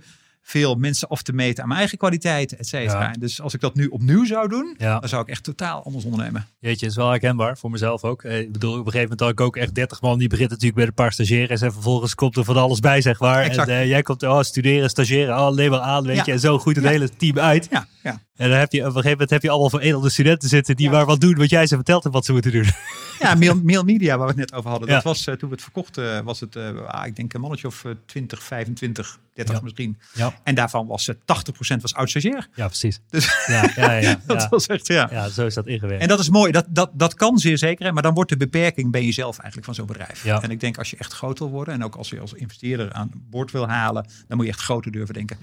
veel mensen af te meten aan mijn eigen kwaliteiten, et cetera. Ja. Dus als ik dat nu opnieuw zou doen, Ja. dan zou ik echt totaal anders ondernemen. Jeetje, is wel herkenbaar voor mezelf ook. Eh, Ik bedoel, op een gegeven moment had ik ook echt 30 man. Die begint natuurlijk bij een paar stagiaires. En vervolgens komt er van alles bij, zeg maar. Exact. En eh, jij komt, oh, studeren, stagiëren. Oh, neem maar aan, weet Ja. je. En zo goed het hele team uit. Ja, ja. En dan heb je op een gegeven moment heb je allemaal veredelde studenten zitten. Die Ja. maar wat doen wat jij ze vertelt hebt wat ze moeten doen. ja mail, mail media waar we het net over hadden. Dat was eh, toen we het verkochten, was het, eh, ah, ik denk een mannetje of eh, 20, 25, 30 Ja. misschien. Ja, En daarvan was eh, 80% was oud stagiair. ja precies. Dus Ja, ja, ja. ja, dat ja. was echt, ja. Ja, zo is dat ingewerkt. En dat is mooi. Dat, dat, dat kan zeer zeker. hè, Maar dan wordt de beperking ben je zelf eigenlijk van zo'n bedrijf. Ja. En ik denk als je echt groot wil worden. En ook als je als investeerder aan boord wil halen. Dan moet je echt groter durven denken.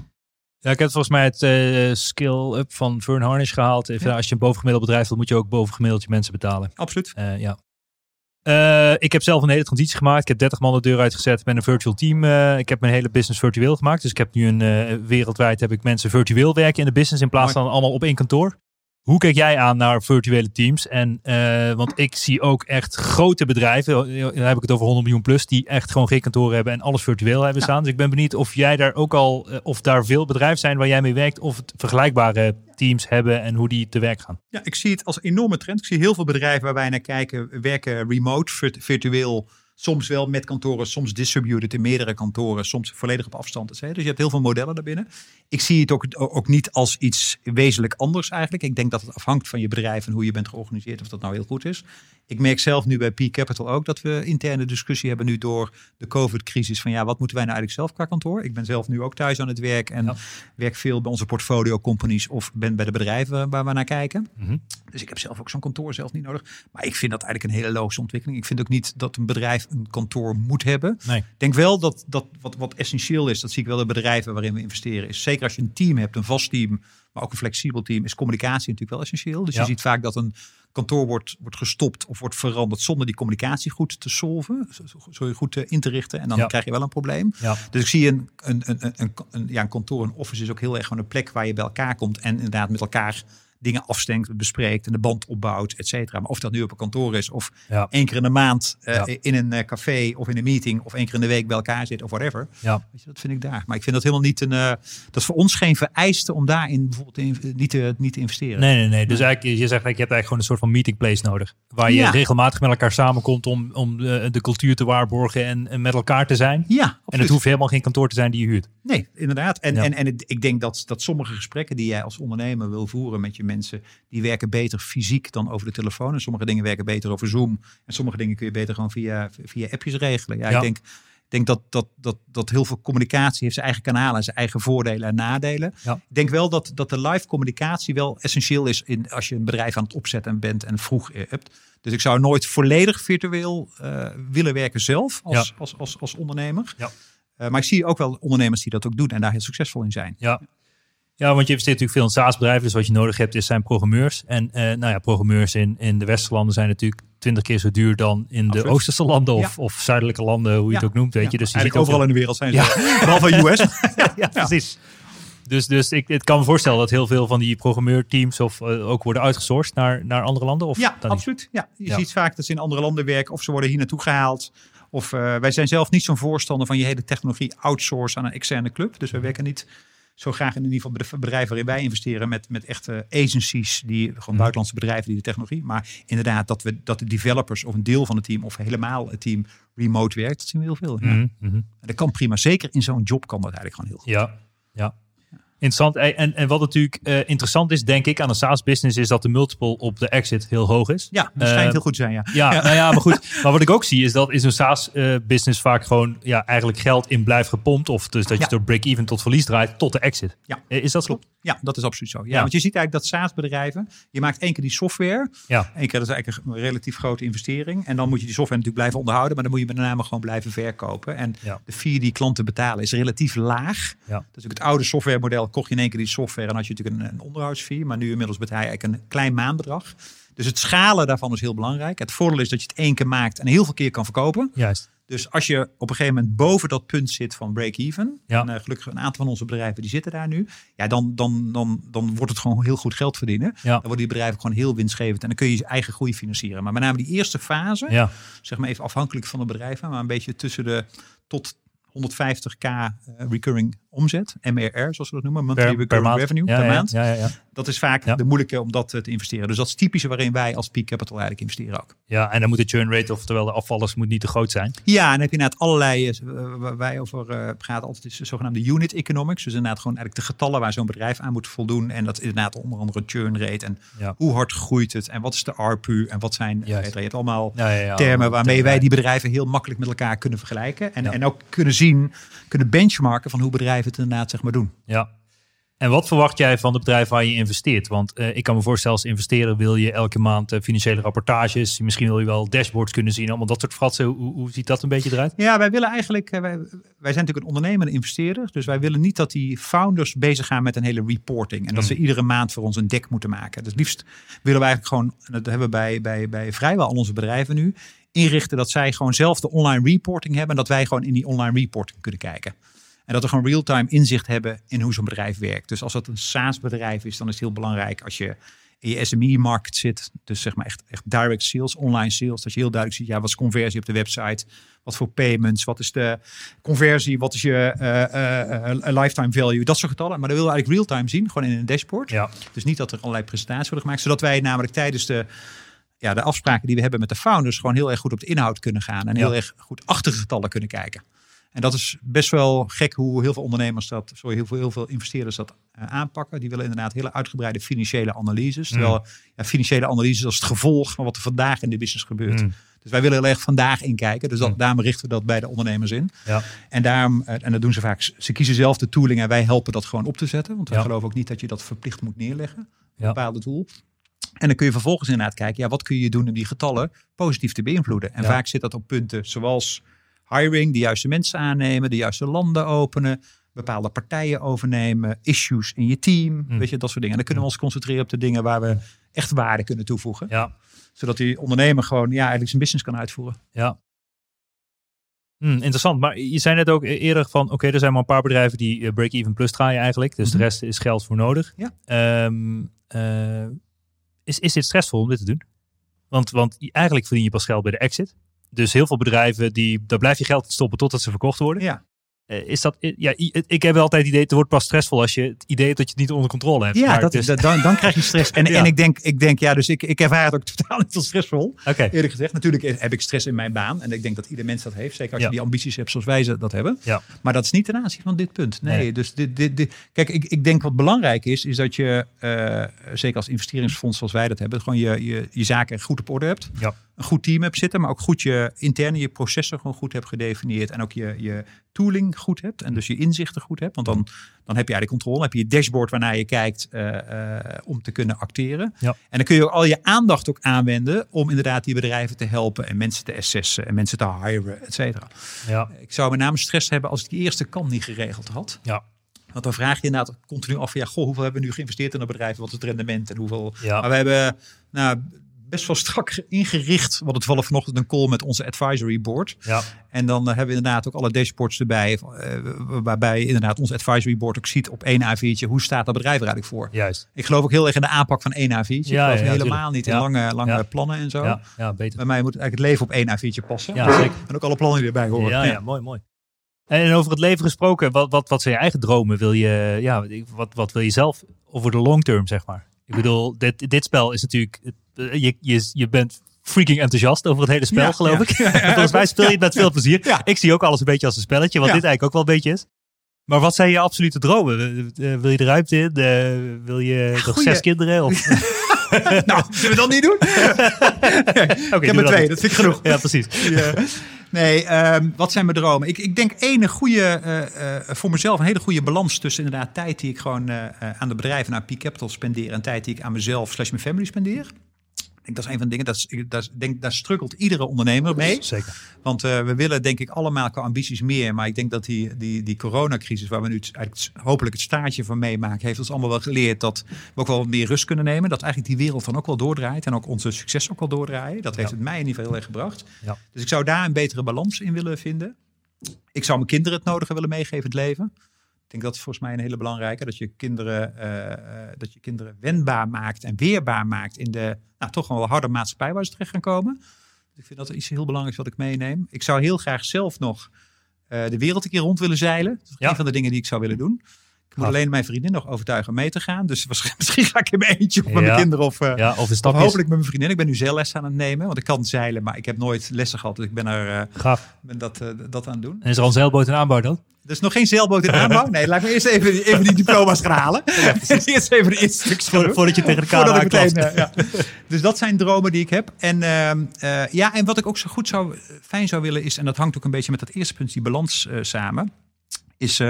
Ja, ik heb volgens mij het eh, skill-up van Fern Harnish gehaald. Even, Ja. Als je een bovengemiddeld bedrijf wilt, moet je ook bovengemiddeld je mensen betalen. Absoluut. Eh, ja. Eh, ik heb zelf een hele transitie gemaakt. Ik heb 30 man de deur uitgezet. Ik ben een virtual team. ik heb mijn hele business virtueel gemaakt. Dus ik heb nu een wereldwijd heb ik mensen virtueel werken in de business in plaats van allemaal op één kantoor. Hoe kijk jij aan naar virtuele teams? En, eh, want ik zie ook echt grote bedrijven, eh, dan heb ik het over 100 miljoen plus, die echt gewoon geen kantoor hebben en alles virtueel hebben Ja. staan. Dus ik ben benieuwd of jij daar ook al, eh, of daar veel bedrijven zijn waar jij mee werkt, of het vergelijkbare teams hebben en hoe die te werk gaan. Ja, ik zie het als enorme trend. Ik zie heel veel bedrijven waar wij naar kijken, werken remote, virt- virtueel. Soms wel met kantoren, soms distributed in meerdere kantoren, soms volledig op afstand. cetera. Dus je hebt heel veel modellen daarbinnen. Ik zie het ook, ook niet als iets wezenlijk anders eigenlijk. Ik denk dat het afhangt van je bedrijf en hoe je bent georganiseerd, of dat nou heel goed is. Ik merk zelf nu bij P Capital ook dat we interne discussie hebben nu door de COVID-crisis. Van ja, wat moeten wij nou eigenlijk zelf qua kantoor? Ik ben zelf nu ook thuis aan het werk en Ja. werk veel bij onze portfolio companies of ben bij de bedrijven waar we naar kijken. Mhm. Dus ik heb zelf ook zo'n kantoor zelf niet nodig. Maar ik vind dat eigenlijk een hele logische ontwikkeling. Ik vind ook niet dat een bedrijf een kantoor moet hebben. Nee. Ik denk wel dat, dat wat, wat essentieel is, dat zie ik wel in bedrijven waarin we investeren, is zeker als je een team hebt, een vast team, maar ook een flexibel team, is communicatie natuurlijk wel essentieel. Dus Ja. je ziet vaak dat een kantoor wordt, wordt gestopt of wordt veranderd zonder die communicatie goed te solven, zo- goed eh, in te richten. En dan Ja. krijg je wel een probleem. Ja. Dus ik zie een, een, een, een, een, een- ja, een kantoor, een office is ook heel erg gewoon een plek waar je bij elkaar komt en inderdaad met elkaar dingen afstenkt, bespreekt en de band opbouwt, et cetera. Maar of dat nu op een kantoor is of Ja. één keer in de maand eh, Ja. in een eh, café of in een meeting of één keer in de week bij elkaar zit of whatever. Ja. Weet je, dat vind ik daar. Maar ik vind dat helemaal niet een. eh, dat is voor ons geen vereiste om daarin bijvoorbeeld in- niet, te, niet te investeren. Nee, nee, nee. Dus eigenlijk, je zegt eigenlijk, je hebt eigenlijk gewoon een soort van meeting place nodig. Waar je Ja. regelmatig met elkaar samenkomt om, om de, de cultuur te waarborgen en, en met elkaar te zijn. Ja, En het hoeft helemaal geen kantoor te zijn die je huurt. Nee, inderdaad. En, en, en het- ik denk dat, dat sommige gesprekken die jij als ondernemer wil voeren met je mensen die werken beter fysiek dan over de telefoon. En sommige dingen werken beter over Zoom. En sommige dingen kun je beter gewoon via, via appjes regelen. Ja, Ja. ik denk, ik denk dat, dat, dat, dat heel veel communicatie heeft zijn eigen kanalen en zijn eigen voordelen en nadelen. Ja. Ik denk wel dat, dat de live communicatie wel essentieel is in, als je een bedrijf aan het opzetten bent en vroeg hebt. Dus ik zou nooit volledig virtueel eh, willen werken zelf als, Ja. als, als, als ondernemer. Ja. Eh, maar ik zie ook wel ondernemers die dat ook doen en daar heel succesvol in zijn. Ja. Ja, want je investeert natuurlijk veel in SaaS-bedrijven. Dus wat je nodig hebt, is zijn programmeurs. En eh, nou ja, programmeurs in, in de westerse landen zijn natuurlijk twintig keer zo duur dan in de oosterse landen of, of zuidelijke landen, hoe je het ook noemt. Weet Ja, je. Dus je ziet overal in de wereld zijn ze, behalve US. ja, ja, precies. Dus, dus ik, ik kan me voorstellen dat heel veel van die programmeurteams of, eh, ook worden uitgesourced naar, naar andere landen. Of Ja, absoluut. Ja, je Ja. ziet vaak dat ze in andere landen werken of ze worden hier naartoe gehaald. Of eh, wij zijn zelf niet zo'n voorstander van je hele technologie outsourcen aan een externe club. Dus wij werken niet zo graag in ieder geval bij de bedrijven waarin wij investeren met, met echte agencies, die gewoon Mhm. buitenlandse bedrijven die de technologie. Maar inderdaad, dat, we, dat de developers of een deel van het team of helemaal het team remote werkt, dat zien we heel veel. Ja. Mhm, mhm. En dat kan prima. Zeker in zo'n job kan dat eigenlijk gewoon heel goed. Ja, ja. Interessant. En, en- wat natuurlijk eh, interessant is, denk ik, aan een SaaS-business, is dat de multiple op de exit heel hoog is. Ja, dat schijnt Eh, heel goed te zijn, ja. Ja, nou ja, maar goed. Maar wat ik ook zie is dat in zo'n SaaS-business vaak gewoon ja, eigenlijk geld in blijft gepompt. Of dus dat je Ja. door break-even tot verlies draait tot de exit. Ja. Eh, Is dat zo? Ja, dat is absoluut zo. Ja, Ja. Want je ziet eigenlijk dat SaaS-bedrijven, je maakt één keer die software. Ja. Eén keer, dat is eigenlijk een relatief grote investering. En dan moet je die software natuurlijk blijven onderhouden, maar dan moet je met name gewoon blijven verkopen. En de fee die klanten betalen is relatief laag. Ja. Dat is ook het oude softwaremodel. Kocht je in één keer die software en had je natuurlijk een, een onderhoudsfee. Maar nu inmiddels betaal je eigenlijk een klein maandbedrag. Dus het schalen daarvan is heel belangrijk. Het voordeel is dat je het één keer maakt en heel veel keer kan verkopen. Juist. Dus als je op een gegeven moment boven dat punt zit van break-even, Ja. en eh, gelukkig een aantal van onze bedrijven die zitten daar nu, ja, dan, dan, dan, dan wordt het gewoon heel goed geld verdienen. Ja. Dan worden die bedrijven gewoon heel winstgevend en dan kun je je eigen groei financieren. Maar met name die eerste fase, Ja. zeg maar even afhankelijk van de bedrijven, maar een beetje tussen de tot 150k eh, recurring omzet, MRR zoals we dat noemen, monthly Per, recurring revenue ja, per maand. Ja. Dat is vaak de moeilijke om dat eh, te investeren. Dus dat is typische waarin wij als Peak Capital eigenlijk investeren ook. ja, en dan moet de churn rate, oftewel de afvallers, moet niet te groot zijn. Ja, en dan heb je inderdaad allerlei, eh, waar wij over eh praten altijd, is de zogenaamde unit economics. Dus inderdaad gewoon eigenlijk de getallen waar zo'n bedrijf aan moet voldoen. En dat is inderdaad onder andere churn rate en hoe hard groeit het en wat is de ARPU en wat zijn, je hebt allemaal termen waarmee wij die bedrijven heel makkelijk met elkaar kunnen vergelijken. En, en ook kunnen zien, kunnen benchmarken van hoe bedrijven het inderdaad zeg maar doen. Ja. En wat verwacht jij van de bedrijven waar je investeert? Want eh, ik kan me voorstellen als investeerder wil je elke maand eh, financiële rapportages. Misschien wil je wel dashboards kunnen zien. Allemaal dat soort fratsen. Hoe, hoe ziet dat een beetje eruit? Ja, wij willen eigenlijk, eh, wij, wij zijn natuurlijk een ondernemende investeerder. Dus wij willen niet dat die founders bezig gaan met een hele reporting. En dat ze iedere maand voor ons een deck moeten maken. Dus het liefst willen wij eigenlijk gewoon, en dat hebben we bij, bij, bij vrijwel al onze bedrijven nu, inrichten dat zij gewoon zelf de online reporting hebben. En dat wij gewoon in die online reporting kunnen kijken. En dat we gewoon real-time inzicht hebben in hoe zo'n bedrijf werkt. Dus als dat een SaaS-bedrijf is, dan is het heel belangrijk als je in je SME-markt zit. Dus zeg maar echt, echt direct sales, online sales. Dat je heel duidelijk ziet, ja, wat is conversie op de website? Wat voor payments? Wat is de conversie? Wat is je eh, eh, eh, lifetime value? Dat soort getallen. Maar dat willen we eigenlijk real-time zien, gewoon in een dashboard. Ja. Dus niet dat er allerlei presentaties worden gemaakt. Zodat wij namelijk tijdens de, ja, de afspraken die we hebben met de founders... gewoon heel erg goed op de inhoud kunnen gaan. En heel Ja. erg goed achter de getallen kunnen kijken. En dat is best wel gek hoe heel veel ondernemers dat, sorry, heel veel, heel veel investeerders dat eh, aanpakken. Die willen inderdaad hele uitgebreide financiële analyses. Terwijl ja, financiële analyses als het gevolg van wat er vandaag in de business gebeurt. Mm. Dus wij willen heel erg vandaag inkijken. Dus dat, Mm. daarom richten we dat bij de ondernemers in. Ja. En daarom, eh, en dat doen ze vaak, ze kiezen zelf de tooling en wij helpen dat gewoon op te zetten. Want we Ja. geloven ook niet dat je dat verplicht moet neerleggen. Een Ja. bepaalde tool. En dan kun je vervolgens inderdaad kijken, ja, wat kun je doen om die getallen positief te beïnvloeden? En vaak zit dat op punten zoals hiring, de juiste mensen aannemen, de juiste landen openen, bepaalde partijen overnemen, issues in je team, Mm. weet je, dat soort dingen. En dan kunnen we ons concentreren op de dingen waar we echt waarde kunnen toevoegen. Ja. Zodat die ondernemer gewoon ja, eigenlijk zijn business kan uitvoeren. Ja. Hm, interessant, maar je zei net ook eerder van, oké, er zijn maar een paar bedrijven die eh, break-even plus draaien eigenlijk. Dus Mhm. de rest is geld voor nodig. Ja. Ehm, eh, is, is dit stressvol om dit te doen? Want, want eigenlijk verdien je pas geld bij de exit. Dus heel veel bedrijven, die, daar blijf je geld in stoppen totdat ze verkocht worden. Ja. Eh, is dat, ja, ik heb altijd het idee, het wordt pas stressvol als je het idee hebt dat je het niet onder controle hebt. Ja, dat, dus- dat- dan, dan krijg je stress. En, Ja. en ik, denk, ik denk, ja, dus ik, ik ervaar het ook totaal niet als stressvol. Oké, Eerlijk gezegd, natuurlijk heb ik stress in mijn baan. En ik denk dat ieder mens dat heeft. Zeker als Ja. je die ambities hebt zoals wij ze dat hebben. ja. Maar dat is niet ten aanzien van dit punt. Nee, Nee. dus dit, dit, dit, kijk, ik, ik denk wat belangrijk is, is dat je, eh, zeker als investeringsfonds zoals wij dat hebben, gewoon je, je, je zaken goed op orde hebt. Ja. Een goed team hebt zitten, maar ook goed je interne je processen gewoon goed hebt gedefinieerd. En ook je, je tooling goed hebt. En dus je inzichten goed hebt. Want dan, dan heb je eigenlijk controle. Dan heb je je dashboard waarnaar je kijkt eh, eh, om te kunnen acteren. Ja. En dan kun je ook al je aandacht ook aanwenden om inderdaad die bedrijven te helpen en mensen te assessen en mensen te hiren, et cetera. ja. Ik zou met name stress hebben als ik die eerste kant niet geregeld had. Ja. Want dan vraag je inderdaad continu af van ja, goh, hoeveel hebben we nu geïnvesteerd in een bedrijf? Wat is het rendement en hoeveel? Ja. Maar we hebben nou, best wel strak ingericht. Want het vallen vanochtend een call met onze advisory board. ja. En dan eh, hebben we inderdaad ook alle dashboards erbij. eh, waarbij inderdaad ons advisory board ook ziet op één A4'tje hoe staat dat bedrijf er eigenlijk voor. Juist. Ik geloof ook heel erg in de aanpak van één A4'tje. Ik Ja, geloof ja, ja, helemaal tuurlijk. niet in lange, lange plannen en zo. Ja, ja, beter. Bij mij moet eigenlijk het leven op één A4'tje passen. Ja, zeker. En ook alle plannen die erbij horen. Ja, ja, mooi, mooi. En over het leven gesproken, wat, wat, wat zijn je eigen dromen? Wil je, ja, wat, wat wil je zelf over de long term, zeg maar? Ik bedoel, dit, dit spel is natuurlijk, eh, je, je, je bent freaking enthousiast over het hele spel, Ja, geloof ja. ik. Volgens mij speel je het met veel plezier. Ja. Ik zie ook alles een beetje als een spelletje, wat Ja. dit eigenlijk ook wel een beetje is. Maar wat zijn je absolute dromen? Eh, eh, wil je de ruimte in? Wil je nog goeie- zes kinderen? Of... nou, zullen we dat niet doen? Oké, ik heb er twee, dat vind ik genoeg. Ja, precies. Nee, ehm, wat zijn mijn dromen? Ik, ik denk één goede, eh, eh, voor mezelf een hele goede balans tussen inderdaad tijd die ik gewoon eh, aan de bedrijven, naar Peak Capital spendeer en tijd die ik aan mezelf slash mijn family spendeer. Ik denk dat is een van de dingen, dat is, dat is- denk, daar struggelt iedere ondernemer mee. Zeker. Want eh, we willen denk ik allemaal qua ambities meer. Maar ik denk dat die, die, die coronacrisis, waar we nu eigenlijk hopelijk het staartje van meemaken, heeft ons allemaal wel geleerd dat we ook wel wat meer rust kunnen nemen. Dat eigenlijk die wereld dan ook wel doordraait. En ook onze succes ook wel doordraaien. Dat heeft Ja. het mij in ieder geval heel erg gebracht. Ja. Dus ik zou daar een betere balans in willen vinden. Ik zou mijn kinderen het nodige willen meegeven in het leven. Ik denk dat is volgens mij een hele belangrijke. Dat je kinderen, eh, eh, dat je kinderen wendbaar maakt en weerbaar maakt in de nou, toch wel harde maatschappij waar ze terecht gaan komen. Dus ik vind dat iets heel belangrijks wat ik meeneem. Ik zou heel graag zelf nog eh, de wereld een keer rond willen zeilen. Dat is Ja. een van de dingen die ik zou willen doen. Ik moet alleen mijn vriendin nog overtuigen om mee te gaan. Dus misschien ga ik in mijn eentje of met Ja. mijn kinderen of, eh, Ja, of hopelijk met mijn vriendin. Ik ben nu zeillessen aan het nemen, want ik kan zeilen, maar ik heb nooit lessen gehad. Dus ik ben, er, Gaaf. ben dat, eh, dat aan het doen. En is er al een zeilboot in aanbouw dan? Er is nog geen zeilboot in aanbouw. Nee, laat me eerst even, even die diploma's gaan halen. eerst even de eerste stukjes doen. voordat je tegen de kamer meteen, ja. Dus dat zijn dromen die ik heb. En, ehm, eh, ja, en wat ik ook zo goed zou, fijn zou willen is, en dat hangt ook een beetje met dat eerste punt, die balans samen, is,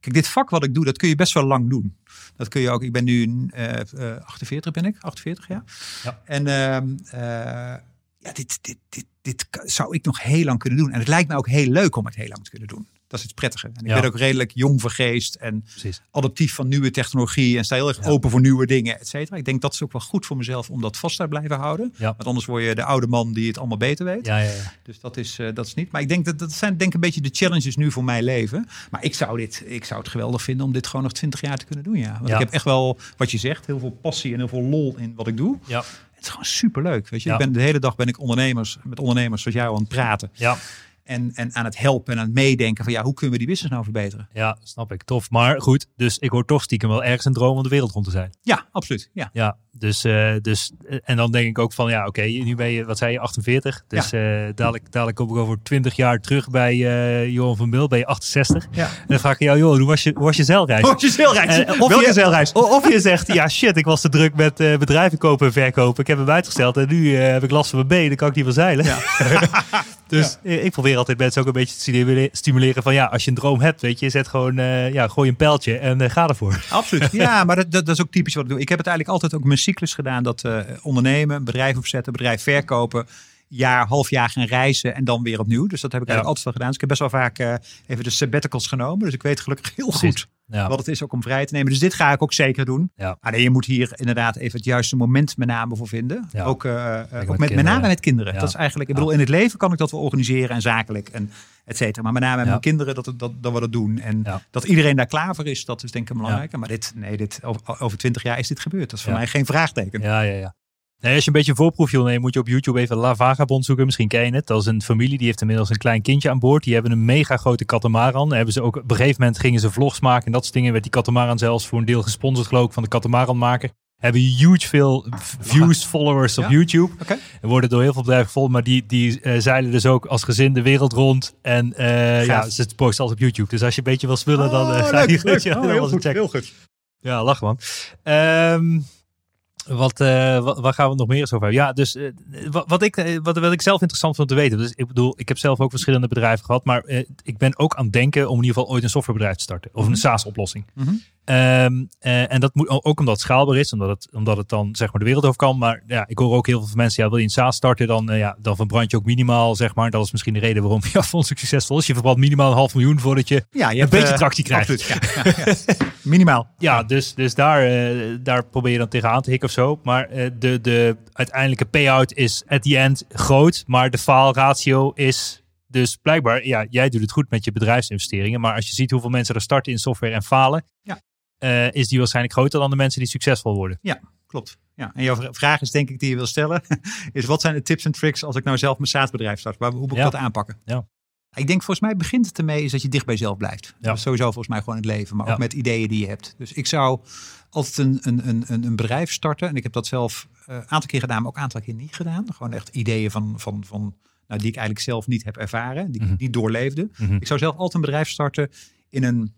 kijk, dit vak wat ik doe, dat kun je best wel lang doen. Dat kun je ook, ik ben nu eh, eh, 48 ben ik, 48 jaar. Ja. En ehm, eh, ja, dit, dit, dit, dit zou ik nog heel lang kunnen doen. En het lijkt me ook heel leuk om het heel lang te kunnen doen. Dat is het prettige. En ik Ja. ben ook redelijk jong van geest en Precies. adaptief van nieuwe technologie en sta heel erg Ja. open voor nieuwe dingen, et cetera. Ik denk dat is ook wel goed voor mezelf om dat vast te blijven houden. Ja. Want anders word je de oude man die het allemaal beter weet. Ja, ja, ja. Dus dat is, eh, dat is niet. Maar ik denk dat dat zijn denk ik een beetje de challenges nu voor mijn leven. Maar ik zou, dit, ik zou het geweldig vinden om dit gewoon nog 20 jaar te kunnen doen. Ja. Want ik heb echt wel, wat je zegt, heel veel passie en heel veel lol in wat ik doe. Ja. Het is gewoon superleuk. Weet je? Ik ben, de hele dag ben ik ondernemers, met ondernemers zoals jou aan het praten. Ja. En, en aan het helpen en aan het meedenken van ja, hoe kunnen we die business nou verbeteren? Ja, snap ik. Tof. Maar goed, dus ik hoor toch stiekem wel ergens een droom om de wereld rond te zijn. Ja, absoluut. Ja. Ja, dus, eh, dus eh, en dan denk ik ook van ja, oké, nu ben je, wat zei je, 48. Dus eh, dadelijk, dadelijk kom ik over 20 jaar terug bij eh Johan van Mil, ben je 68. Ja. En dan vraag ik jou, joh, hoe was je, hoe was je zeilreis? Oh, je zeilreis. Of, Welke je, zeilreis? of je zegt, ja shit, ik was te druk met bedrijven kopen en verkopen. Ik heb hem uitgesteld en nu heb ik last van mijn benen, dan kan ik niet meer zeilen. dus eh, ik probeer altijd mensen ook een beetje te stimuleren, van ja, als je een droom hebt, weet je, zet gewoon, eh, ja, gooi een pijltje en eh, ga ervoor. Absoluut. Ja, maar dat, dat, dat is ook typisch wat ik doe. Ik heb het eigenlijk altijd ook mijn cyclus gedaan. Dat ondernemen, bedrijf opzetten, bedrijf verkopen. Jaar, half jaar gaan reizen en dan weer opnieuw. Dus dat heb ik Ja. eigenlijk altijd wel gedaan. Dus ik heb best wel vaak even de sabbaticals genomen. Dus ik weet gelukkig heel Precies. goed Ja. wat het is ook om vrij te nemen. Dus dit ga ik ook zeker doen. Ja. Alleen je moet hier inderdaad even het juiste moment met name voor vinden. Ja. Ook, eh, eh, ook met met, name met kinderen. Dat is eigenlijk, ik bedoel, in het leven kan ik dat wel organiseren en zakelijk en et cetera. Maar met name met mijn kinderen dat, dat, dat we dat doen. En dat iedereen daar klaar voor is, dat is denk ik een belangrijke. Maar dit, nee, dit, over, 20 jaar is dit gebeurd. Dat is voor mij geen vraagteken. Ja, ja, ja. Nee, als je een beetje een voorproefje wil nemen, moet je op YouTube even La Vagabond zoeken. Misschien ken je het. Dat is een familie, die heeft inmiddels een klein kindje aan boord. Die hebben een mega grote katamaran. Daar Hebben ze ook, op een gegeven moment gingen ze vlogs maken en dat soort dingen. Werd die katamaran zelfs voor een deel gesponsord geloof ik van de katamaranmaker. Hebben huge veel v- views, followers op Ja. YouTube. Oké. En worden door heel veel bedrijven gevolgd. Maar die, die eh, zeilen dus ook als gezin de wereld rond. En eh, ja, ze posten alles op YouTube. Dus als je een beetje wil spullen, dan eh, ga je Oh, heel goed, heel goed. Ja, lach man. Ehm, wat, eh, wat, waar gaan we het nog meer eens over hebben? Ja, dus eh, wat, wat, ik, eh, wat, wat ik zelf interessant vond te weten. Dus ik bedoel, ik heb zelf ook verschillende bedrijven gehad. Maar ik ben ook aan het denken om in ieder geval ooit een softwarebedrijf te starten. Of een SaaS-oplossing. Mhm. Ehm, eh, en dat moet ook omdat het schaalbaar is. Omdat het, omdat het dan zeg maar de wereld over kan. Maar ja, ik hoor ook heel veel van mensen. Ja, wil je een SaaS starten? Dan, eh, ja, dan verbrand je ook minimaal, zeg maar. Dat is misschien de reden waarom jouw fonds succesvol is. Je verbrandt minimaal een half miljoen voordat je Ja, je een beetje eh, tractie krijgt. Absoluut, ja, ja, ja. Minimaal. Ja, dus, dus daar, daar probeer je dan tegenaan te hikken of zo. Maar de, de uiteindelijke payout is at the end groot. Maar de faalratio is dus blijkbaar... Ja, jij doet het goed met je bedrijfsinvesteringen. Maar als je ziet hoeveel mensen er starten in software en falen... Ja. Eh, is die waarschijnlijk groter dan de mensen die succesvol worden. Klopt. Ja, en jouw vra- vraag is denk ik die je wil stellen, is wat zijn de tips en tricks als ik nou zelf mijn SaaS-bedrijf start? Waar, hoe moet ik Ja. dat aanpakken? Ja. Ik denk volgens mij begint het ermee is dat je dicht bij jezelf blijft. Dat is sowieso volgens mij gewoon in het leven, maar Ja. ook met ideeën die je hebt. Dus ik zou altijd een, een, een, een, een bedrijf starten. En ik heb dat zelf eh, een aantal keer gedaan, maar ook een aantal keer niet gedaan. Gewoon echt ideeën van, van, van nou, die ik eigenlijk zelf niet heb ervaren, die ik Mhm. niet doorleefde. Mhm. Ik zou zelf altijd een bedrijf starten in een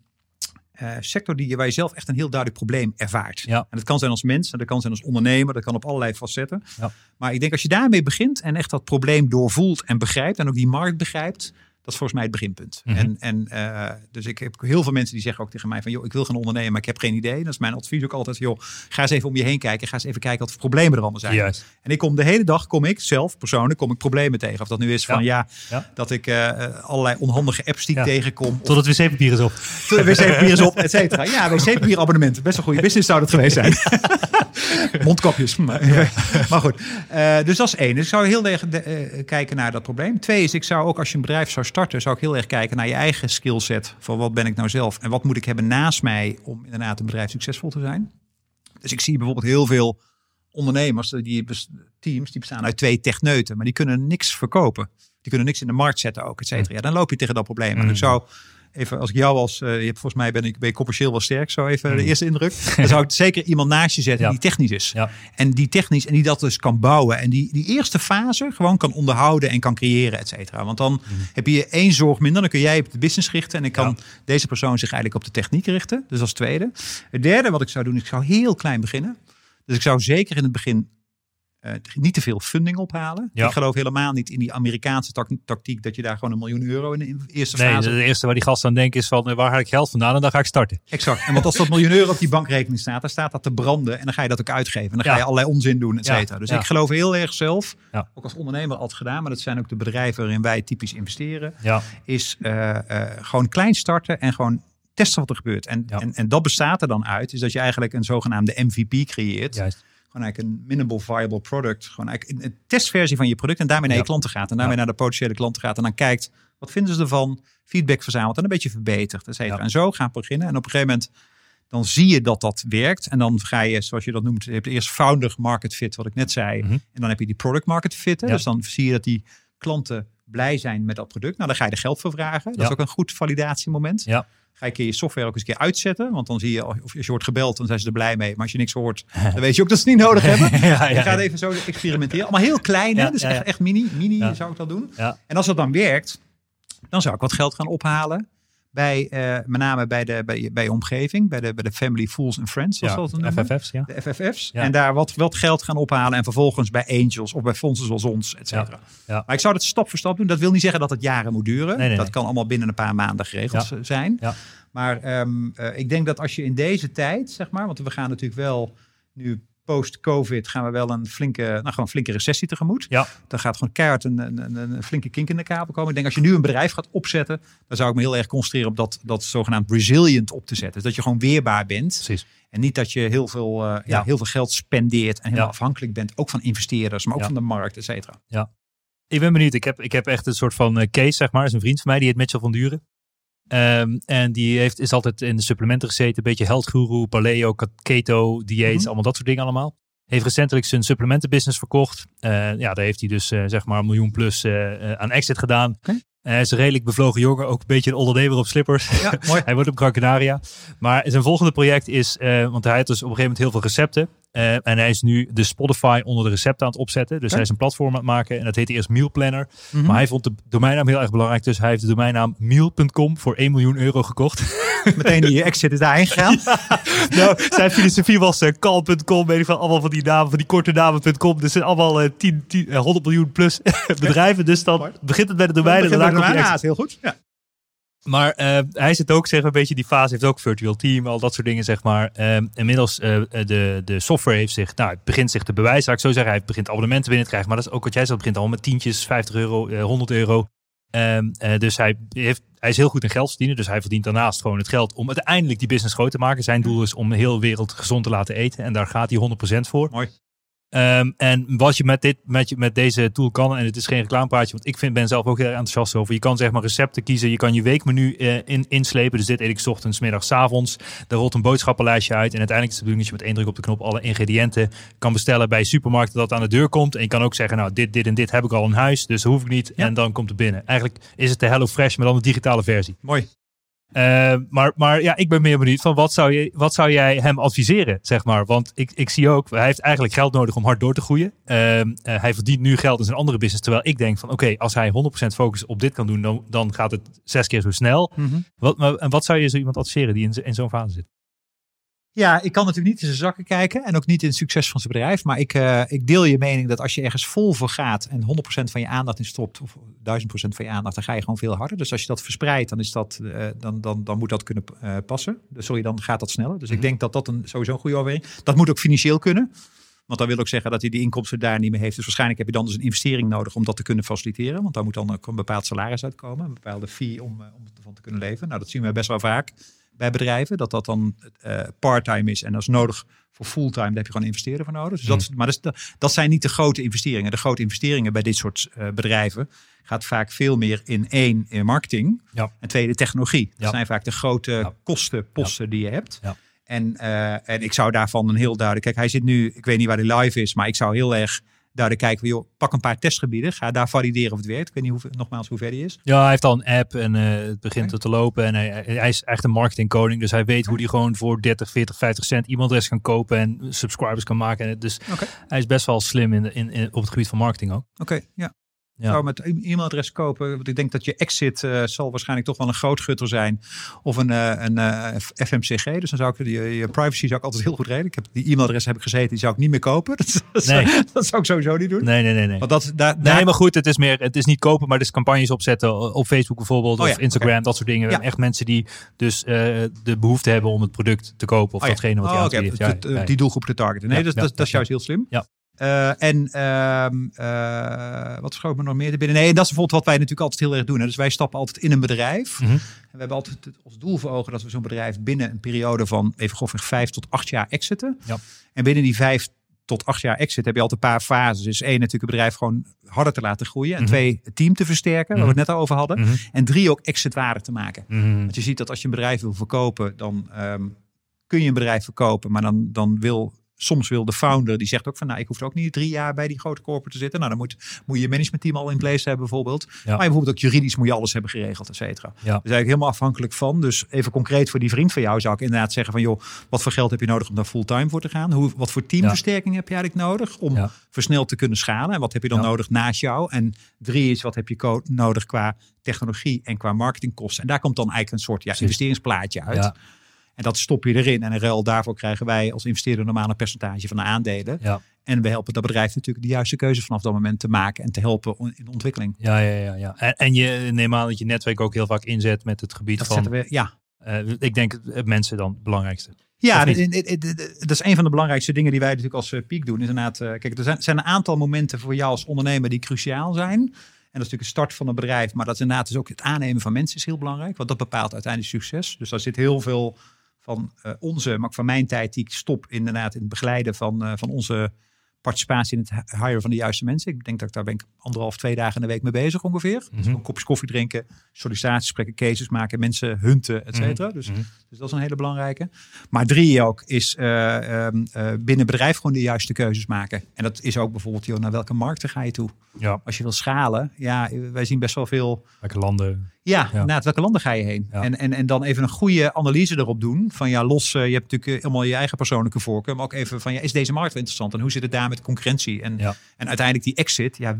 eh, sector die, waar je zelf echt een heel duidelijk probleem ervaart. Ja. En dat kan zijn als mens, en dat kan zijn als ondernemer, dat kan op allerlei facetten. Ja. Maar ik denk als je daarmee begint en echt dat probleem doorvoelt en begrijpt en ook die markt begrijpt, dat is volgens mij het beginpunt. Mhm. En, en uh, dus ik heb heel veel mensen die zeggen ook tegen mij van, joh, ik wil gaan ondernemen, maar ik heb geen idee. Dat is mijn advies ook altijd, joh, ga eens even om je heen kijken, ga eens even kijken wat voor problemen er allemaal zijn. En ik kom de hele dag, kom ik zelf persoonlijk, kom ik problemen tegen. Of dat nu is van, ja, Ja. dat ik uh, allerlei onhandige apps die ik tegenkom. Tot het wc-papier is op. Tot de wc-papier is op, et cetera. Ja, wc-papier abonnement. Best een goede business zou dat geweest zijn. Mondkapjes. Maar, maar goed. Uh, dus dat is één. Dus ik zou heel erg kijken naar dat probleem. Twee is, ik zou ook als je een bedrijf zou starten, zou ik heel erg kijken naar je eigen skillset. Van wat ben ik nou zelf en wat moet ik hebben naast mij om inderdaad een bedrijf succesvol te zijn. Dus ik zie bijvoorbeeld heel veel ondernemers, die teams, die bestaan uit twee techneuten, maar die kunnen niks verkopen. Die kunnen niks in de markt zetten ook, et cetera. Ja, dan loop je tegen dat probleem. En ik zou even, als ik jou als, uh, je hebt volgens mij ben ik, ben je commercieel wel sterk, zo even mm. de eerste indruk. Dan zou ik zeker iemand naast je zetten Ja. die technisch is. Ja. En die technisch, en die dat dus kan bouwen. En die, die eerste fase gewoon kan onderhouden en kan creëren, et cetera. Want dan Mm. heb je één zorg minder, dan kun jij op de business richten. En dan kan Ja. deze persoon zich eigenlijk op de techniek richten. Dus als tweede. Het derde wat ik zou doen, ik zou heel klein beginnen. Dus ik zou zeker in het begin uh, niet te veel funding ophalen. Ja. Ik geloof helemaal niet in die Amerikaanse tak- tactiek dat je daar gewoon een miljoen euro in de eerste Nee, fase. de eerste waar die gasten aan denken is van eh, waar haal ik geld vandaan en dan ga ik starten. Exact. En want als dat miljoen euro op die bankrekening staat, dan staat dat te branden en dan ga je dat ook uitgeven. En dan ga je allerlei onzin doen, et cetera. Dus Ja. ik geloof heel erg zelf, ook als ondernemer altijd gedaan, maar dat zijn ook de bedrijven waarin wij typisch investeren, is eh, eh, gewoon klein starten en gewoon testen wat er gebeurt. En, en, en dat bestaat er dan uit, is dat je eigenlijk een zogenaamde MVP creëert. juist. Gewoon eigenlijk een minimal viable product. Gewoon eigenlijk een testversie van je product. En daarmee naar Ja. je klanten gaat. En daarmee Ja. naar de potentiële klanten gaat. En dan kijkt, wat vinden ze ervan? Feedback verzamelt en een beetje verbetert. Et cetera. Ja. En zo gaan we beginnen. En op een gegeven moment, dan zie je dat dat werkt. En dan ga je, zoals je dat noemt, je hebt eerst founder market fit, wat ik net zei. Mhm. En dan heb je die product market fit. Dus dan zie je dat die klanten blij zijn met dat product. Nou, dan ga je er geld voor vragen. Dat is ook een goed validatiemoment. Ja. Ga je je software ook eens een keer uitzetten. Want dan zie je, of als je wordt gebeld, dan zijn ze er blij mee. Maar als je niks hoort, dan weet je ook dat ze het niet nodig hebben. ja, ja, Ik ga het even zo experimenteren. Allemaal heel klein, hè? Dus echt, echt mini. Mini zou ik dat doen. En als dat dan werkt, dan zou ik wat geld gaan ophalen. Bij, eh, met name bij de, bij, bij je omgeving, bij de, bij de Family Fools and Friends, zoals Ja, dat noemen. FFF's, ja. De FFF's. Ja. En daar wat, wat geld gaan ophalen. En vervolgens bij angels of bij fondsen zoals ons, et cetera. Ja. Maar ik zou dat stap voor stap doen. Dat wil niet zeggen dat het jaren moet duren. Nee, nee, dat nee. kan allemaal binnen een paar maanden geregeld zijn. Ja. Maar ehm, eh, ik denk dat als je in deze tijd, zeg maar, want we gaan natuurlijk wel nu post-COVID gaan we wel een flinke, nou gewoon een flinke recessie tegemoet. Ja. Dan gaat gewoon keihard een, een, een, een flinke kink in de kabel komen. Ik denk als je nu een bedrijf gaat opzetten, dan zou ik me heel erg concentreren op dat, dat zogenaamd resilient op te zetten. Dus dat je gewoon weerbaar bent. Precies. En niet dat je heel veel, eh, ja. Ja. heel veel geld spendeert en helemaal Ja. afhankelijk bent. Ook van investeerders, maar ook Ja. van de markt, et cetera. Ik ben benieuwd. Ik heb, ik heb echt een soort van eh, case, zeg maar. Dat is een vriend van mij, die heet Mitchell van Duren. Ehm, en die heeft, is altijd in de supplementen gezeten. Een beetje health guru, paleo, keto, dieets, Mhm. allemaal dat soort dingen allemaal. Heeft recentelijk zijn supplementenbusiness verkocht. Eh, ja, daar heeft hij dus eh, zeg maar een miljoen plus eh, aan exit gedaan. Hij is een redelijk bevlogen jongen, ook een beetje een ondernemer op slippers. Ja, mooi. hij wordt op Gran Canaria. Maar zijn volgende project is, want hij had dus op een gegeven moment heel veel recepten. Eh, en hij is nu de Spotify onder de recepten aan het opzetten. Dus hij is een platform aan het maken. En dat heette eerst Meal Planner. Mhm. Maar hij vond de domeinnaam heel erg belangrijk. Dus hij heeft de domeinnaam meal.com voor 1 miljoen euro gekocht. Meteen die exit is daarheen gegaan. nou, zijn filosofie was eh, call.com. Weet ik veel, allemaal van die namen, van die korte namen.com. Dus zijn allemaal eh, 10, 10, eh, 100 miljoen plus bedrijven. Dus dan begint het bij de domein en Begin daarna met komt die de exit. heel goed. Ja. Maar eh, hij zit ook, zeg maar, een beetje die fase, heeft ook virtual team, al dat soort dingen, zeg maar. Ehm, inmiddels, eh, de, de software heeft zich, nou, het begint zich te bewijzen, ik zo zeggen. Hij begint abonnementen binnen te krijgen, maar dat is ook wat jij zegt, het begint al met tientjes, 50 euro, eh, 100 euro. Ehm, eh, dus hij, heeft, hij is heel goed in geld verdienen, dus hij verdient daarnaast gewoon het geld om uiteindelijk die business groot te maken. Zijn doel is om de hele wereld gezond te laten eten en daar gaat hij 100% voor. Mooi. Ehm, en wat je met, dit, met, je, met deze tool kan, en het is geen reclamepraatje, want ik vind, ben zelf ook heel erg enthousiast over. Je kan zeg maar recepten kiezen, je kan je weekmenu eh, in, inslepen. Dus dit eet ik ochtends, middags, avonds. Daar rolt een boodschappenlijstje uit. En uiteindelijk is het de bedoeling dat je met één druk op de knop alle ingrediënten kan bestellen bij supermarkten dat aan de deur komt. En je kan ook zeggen, nou dit, dit en dit heb ik al in huis, dus dat hoef ik niet. Ja. En dan komt het binnen. Eigenlijk is het de Hello Fresh, maar dan de digitale versie. Mooi. Eh, maar, maar ja, ik ben meer benieuwd van wat zou, je, wat zou jij hem adviseren, zeg maar. Want ik, ik zie ook, hij heeft eigenlijk geld nodig om hard door te groeien. Eh, eh, hij verdient nu geld in zijn andere business. Terwijl ik denk van, oké, als hij 100% focus op dit kan doen, dan, dan gaat het zes keer zo snel. Mhm. Wat, maar, en wat zou je zo iemand adviseren die in, in zo'n fase zit? Ja, ik kan natuurlijk niet in zijn zakken kijken en ook niet in het succes van zijn bedrijf. Maar ik, eh, ik deel je mening dat als je ergens vol voor gaat en 100% van je aandacht in stopt, of 1000% van je aandacht, dan ga je gewoon veel harder. Dus als je dat verspreidt, dan, is dat, eh, dan, dan, dan moet dat kunnen eh, passen. Dus sorry, dan gaat dat sneller. Dus ik denk dat dat een, sowieso een goede overweging Dat moet ook financieel kunnen. Want dat wil ook zeggen dat hij die inkomsten daar niet meer heeft. Dus waarschijnlijk heb je dan dus een investering nodig om dat te kunnen faciliteren. Want daar moet dan ook een bepaald salaris uitkomen. Een bepaalde fee om, om ervan te kunnen leven. Nou, dat zien we best wel vaak bij bedrijven. Dat dat dan eh part-time is. En is nodig voor fulltime. Daar heb je gewoon een investeerder voor nodig. Dus dat, is- maar dat, is de- dat zijn niet de grote investeringen. De grote investeringen bij dit soort eh, bedrijven gaat vaak veel meer in één, in marketing. Ja. En twee, de technologie. Dat Ja. zijn vaak de grote Ja. kostenposten die je hebt. Ja. En, eh, en ik zou daarvan een heel duidelijk... Kijk, hij zit nu... Ik weet niet waar hij live is. Maar ik zou heel erg duidelijk kijken. van, Joh, pak een paar testgebieden. Ga daar valideren of het werkt. Ik weet niet hoe, nogmaals hoe ver die is. Ja, hij heeft al een app en eh, het begint te lopen. En hij, hij is echt een marketingkoning. Dus hij weet hoe hij gewoon voor 30, 40, 50 cent e-mailadres kan kopen en subscribers kan maken. En Dus hij is best wel slim in, in, in, op het gebied van marketing ook. Oké, ja. Ja. Zou met e-mailadres kopen. Want ik denk dat je exit eh, zal waarschijnlijk toch wel een groot gutter zijn. Of een, eh, een eh, FMCG. Dus dan zou ik je, je privacy zou ik altijd heel goed redden. Ik heb die e-mailadres heb ik gezeten. Die zou ik niet meer kopen. Dat, dat, Nee. zou, dat zou ik sowieso niet doen. Nee, nee, nee. nee. Want dat, daar, Nee, daar- maar goed, het is meer, het is niet kopen, maar dus campagnes opzetten op Facebook bijvoorbeeld Oh of ja, Instagram, dat soort dingen. Ja. echt mensen die dus de behoefte hebben om het product te kopen of Oh datgene wat je Oh, oké, Ja. Die doelgroep te targeten. Nee, dat, dat, dat is juist heel slim. Ja. Eh, en ehm, eh, wat schoot me nog meer binnen? Nee, dat is bijvoorbeeld wat wij natuurlijk altijd heel erg doen. Hè. Dus wij stappen altijd in een bedrijf. Mhm. En we hebben altijd het- als doel voor ogen dat we zo'n bedrijf binnen een periode van even grofweg vijf tot acht jaar exiten. Ja. En binnen die vijf tot acht jaar exit heb je altijd een paar fases. Dus één, natuurlijk het bedrijf gewoon harder te laten groeien. En Mhm. twee, het team te versterken, waar we het net over hadden. Mhm. En drie, ook exitwaarde te maken. Mhm. Want je ziet dat als je een bedrijf wil verkopen, dan ehm, kun je een bedrijf verkopen. Maar dan, dan wil soms wil de founder, die zegt ook van nou, ik hoef ook niet drie jaar bij die grote corporate te zitten. Nou, dan moet, moet je je managementteam al in place hebben bijvoorbeeld. Maar bijvoorbeeld ook juridisch moet je alles hebben geregeld, et cetera. Ja. Dus eigenlijk helemaal afhankelijk van. Dus even concreet voor die vriend van jou zou ik inderdaad zeggen van joh, wat voor geld heb je nodig om daar fulltime voor te gaan? Hoe, wat voor teamversterking heb je eigenlijk nodig om versneld te kunnen schalen? En wat heb je dan nodig naast jou? En drie is wat heb je nodig qua technologie en qua marketingkosten? En daar komt dan eigenlijk een soort ja, investeringsplaatje uit. En dat stop je erin. En in ruil daarvoor krijgen wij als investeerder normaal een percentage van de aandelen. Ja. En we helpen dat bedrijf natuurlijk de juiste keuze vanaf dat moment te maken en te helpen in de ontwikkeling. Ja, ja, ja. ja. En, en je neem aan dat je netwerk ook heel vaak inzet met het gebied Dat van, we, ja. eh, ik denk het mensen dan het belangrijkste. Ja, dat is een van de belangrijkste dingen die wij natuurlijk als eh, Peak doen. Is inderdaad, eh, kijk, er zijn, zijn een aantal momenten voor jou als ondernemer die cruciaal zijn. En dat is natuurlijk de start van een bedrijf, maar dat is inderdaad dus ook het aannemen van mensen is heel belangrijk, want dat bepaalt uiteindelijk succes. Dus daar zit heel veel van eh, onze, maar van mijn tijd die ik stop inderdaad in het begeleiden van, eh, van onze participatie in het hiren van de juiste mensen. Ik denk dat ik daar ben ik anderhalf, twee dagen in de week mee bezig ongeveer. Dus Mhm. een kopjes koffie drinken, sollicitatiegesprekken, cases maken, mensen hunten, et cetera. Dus, Mhm. dus dat is een hele belangrijke. Maar drie ook is ehm, eh, binnen bedrijf gewoon de juiste keuzes maken. En dat is ook bijvoorbeeld, joh, naar welke markten ga je toe? Ja, Als je wil schalen, ja, wij zien best wel veel welke landen. Ja, Ja. naar welke landen ga je heen? Ja. En, en, en dan even een goede analyse erop doen. Van ja, los, eh, je hebt natuurlijk eh, helemaal je eigen persoonlijke voorkeur. Maar ook even van ja, is deze markt wel interessant? En hoe zit het daar met concurrentie? En, Ja. en uiteindelijk die exit, ja,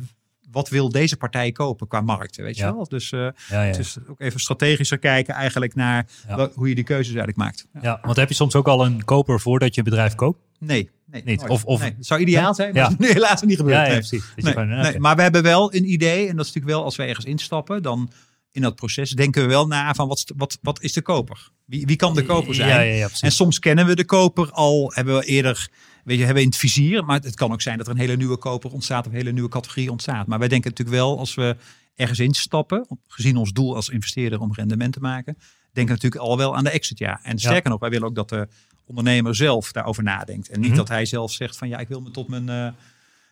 wat wil deze partij kopen qua markt? Weet je wel? Dus, het is ook even strategischer kijken eigenlijk naar wat- hoe je die keuzes eigenlijk maakt. Ja. want heb je soms ook al een koper voordat je een bedrijf koopt? Nee, nee, Niet. nooit. Of- of- Nee, het zou ideaal zijn, maar nu helaas niet gebeurd. Nee. precies. Nee, nee, maar we hebben wel een idee, en dat is natuurlijk wel als we ergens instappen, dan in dat proces denken we wel na van wat, is de- wat, wat is de koper? Wie, wie kan de koper zijn? Ja, ja, ja, precies. En soms kennen we de koper al, hebben we eerder, weet je, hebben we in het vizier. Maar het kan ook zijn dat er een hele nieuwe koper ontstaat of een hele nieuwe categorie ontstaat. Maar wij denken natuurlijk wel, als we ergens instappen, gezien ons doel als investeerder om rendement te maken, denken we natuurlijk al wel aan de exit, ja. En sterker nog, wij willen ook dat de ondernemer zelf daarover nadenkt. En niet Mhm. dat hij zelf zegt van ja, ik wil me tot mijn, eh,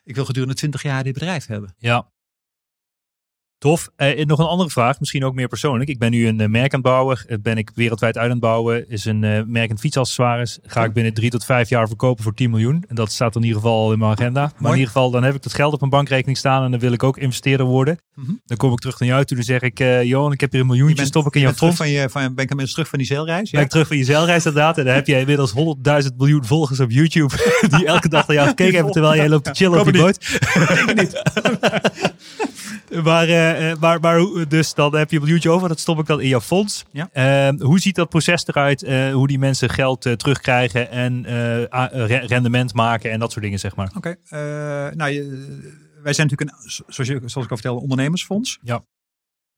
ik wil gedurende 20 jaar dit bedrijf hebben. Ja. Tof. Eh, nog een andere vraag, misschien ook meer persoonlijk. Ik ben nu een eh, merk aan het bouwen. Eh, ben ik wereldwijd uit aan het bouwen. Is een merk in fietsaccessoires. Ga ik binnen drie tot vijf jaar verkopen voor 10 miljoen. En dat staat in ieder geval in mijn agenda. Maar Mooi. in ieder geval, dan heb ik dat geld op mijn bankrekening staan. En dan wil ik ook investeerder worden. Mhm. Dan kom ik terug naar jou toe. Dan zeg ik, Johan, ik heb hier een miljoentje. bent- stop ik in jouw fonds. van je, van, ben ik inmiddels terug van die zeilreis? Ben ik terug van je zeilreis inderdaad. En dan heb je inmiddels 100.000 miljoen volgers op YouTube. Die elke dag naar jou gekeken hebben terwijl jij loopt te chillen op je boot. maar, eh, eh, maar, maar hoe- dus dan heb je een miljoentje over. Dat stop ik dan in jouw fonds. Ja. Eh, hoe ziet dat proces eruit? Eh, hoe die mensen geld eh, terugkrijgen en eh, re- rendement maken en dat soort dingen zeg maar. Oké, eh, nou, je- wij zijn natuurlijk een, zoals, je, zoals ik al vertelde, ondernemersfonds. Ja.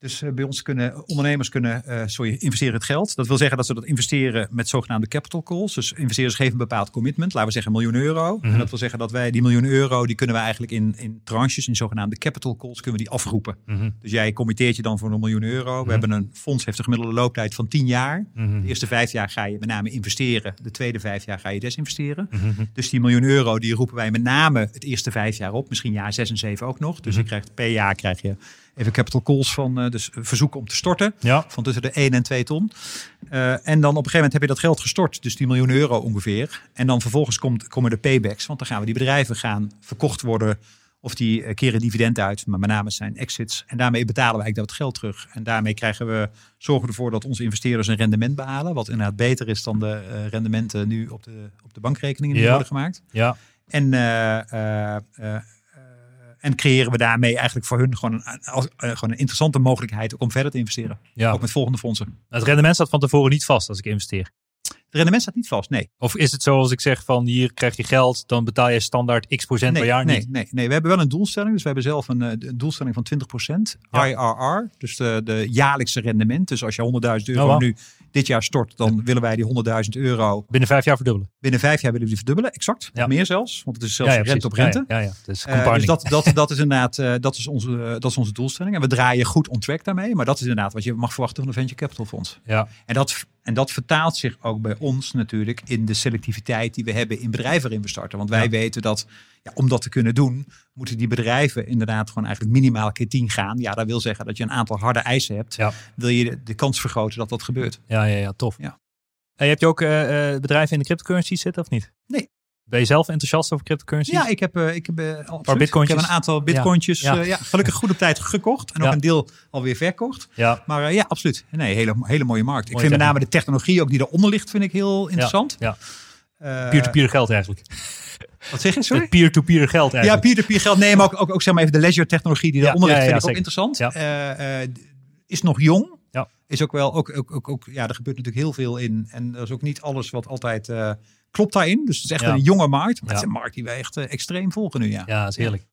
Dus eh, bij ons kunnen ondernemers kunnen, eh, sorry, investeren het geld. Dat wil zeggen dat ze dat investeren met zogenaamde capital calls. Dus investeerders geven een bepaald commitment, laten we zeggen een miljoen euro. Mhm. En dat wil zeggen dat wij die miljoen euro, die kunnen we eigenlijk in, in tranches, in zogenaamde capital calls, kunnen we die afroepen. Mhm. Dus jij committeert je dan voor een miljoen euro. We Mhm. hebben een fonds, heeft een gemiddelde looptijd van 10 jaar. Mhm. De eerste vijf jaar ga je met name investeren. De tweede vijf jaar ga je desinvesteren. Mhm. Dus die miljoen euro, die roepen wij met name het eerste vijf jaar op. Misschien jaar zes en zeven ook nog. Dus Mhm. je krijgt per jaar krijg je even capital calls van, eh, dus verzoeken om te storten. Ja. Van tussen de 1 en 2 ton. Eh, en dan op een gegeven moment heb je dat geld gestort. Dus die miljoen euro ongeveer. En dan vervolgens komt, komen de paybacks. Want dan gaan we die bedrijven gaan verkocht worden. Of die eh, keren dividend uit. Maar met name zijn exits. En daarmee betalen we eigenlijk dat geld terug. En daarmee krijgen we, zorgen we ervoor dat onze investeerders een rendement behalen. Wat inderdaad beter is dan de rendementen nu op de, op de bankrekeningen die Ja. worden gemaakt. Ja. En, en creëren we daarmee eigenlijk voor hun gewoon een, als- eh, gewoon een interessante mogelijkheid om verder te investeren. ja. Ook met volgende fondsen. Het rendement staat van tevoren niet vast als ik investeer. Het rendement staat niet vast, nee. Of is het zo als ik zeg van hier krijg je geld, dan betaal je standaard x procent Nee, per jaar nee, niet? nee, nee, we hebben wel een doelstelling. Dus we hebben zelf een, eh, een doelstelling van 20% Ja. IRR. Dus de, de jaarlijkse rendement. Dus als je 100.000 euro Oh, nu dit jaar stort, dan willen wij die 100.000 euro Binnen vijf jaar verdubbelen. binnen vijf jaar willen we die verdubbelen. Exact. Ja. Meer zelfs. Want het is zelfs rente op rente. Ja, ja. Dus Eh, dus dat, dat, dat is inderdaad eh, dat is onze, dat is onze doelstelling. En we draaien goed on track daarmee. Maar dat is inderdaad wat je mag verwachten van een venture capital fonds. ja. En dat, en dat vertaalt zich ook bij ons natuurlijk in de selectiviteit die we hebben in bedrijven waarin we starten. Want wij Ja. weten dat ja, om dat te kunnen doen, moeten die bedrijven inderdaad gewoon eigenlijk minimaal keer 10 gaan. Ja, dat wil zeggen dat je een aantal harde eisen hebt. Ja. Wil je de, de kans vergroten dat dat gebeurt? Ja, ja, ja, tof. Ja. Hey, heb je ook eh, eh, bedrijven in de cryptocurrency zitten of niet? Nee. Ben je zelf enthousiast over cryptocurrency? Ja, ik heb, eh, ik heb, eh, absoluut. bitcointjes? Ik heb een aantal bitcointjes. Ja. Ja. Ja. ja, gelukkig goed op tijd gekocht. En ook Ja. een deel alweer verkocht. Ja, Maar eh, ja, absoluut. Nee, hele, hele mooie markt. Ik vind met name de technologie ook die eronder ligt, vind ik heel interessant. ja. Eh, peer-to-peer geld eigenlijk. Wat zeg je, sorry? Peer-to-peer geld Ja, eigenlijk. peer-to-peer geld. Nee, maar ook, ook, ook zeg maar even de ledger technologie die Ja, daaronder ja, ligt, ja, vind ik ook interessant. Ja. Eh, eh, is nog jong. Ja. Is ook wel, ook, ook, ook, ook, ja, er gebeurt natuurlijk heel veel in. En er is ook niet alles wat altijd eh, klopt daarin. Dus het is echt Ja. een jonge markt. Maar het is een markt die wij echt eh, extreem volgen nu, ja. Ja, dat is heerlijk.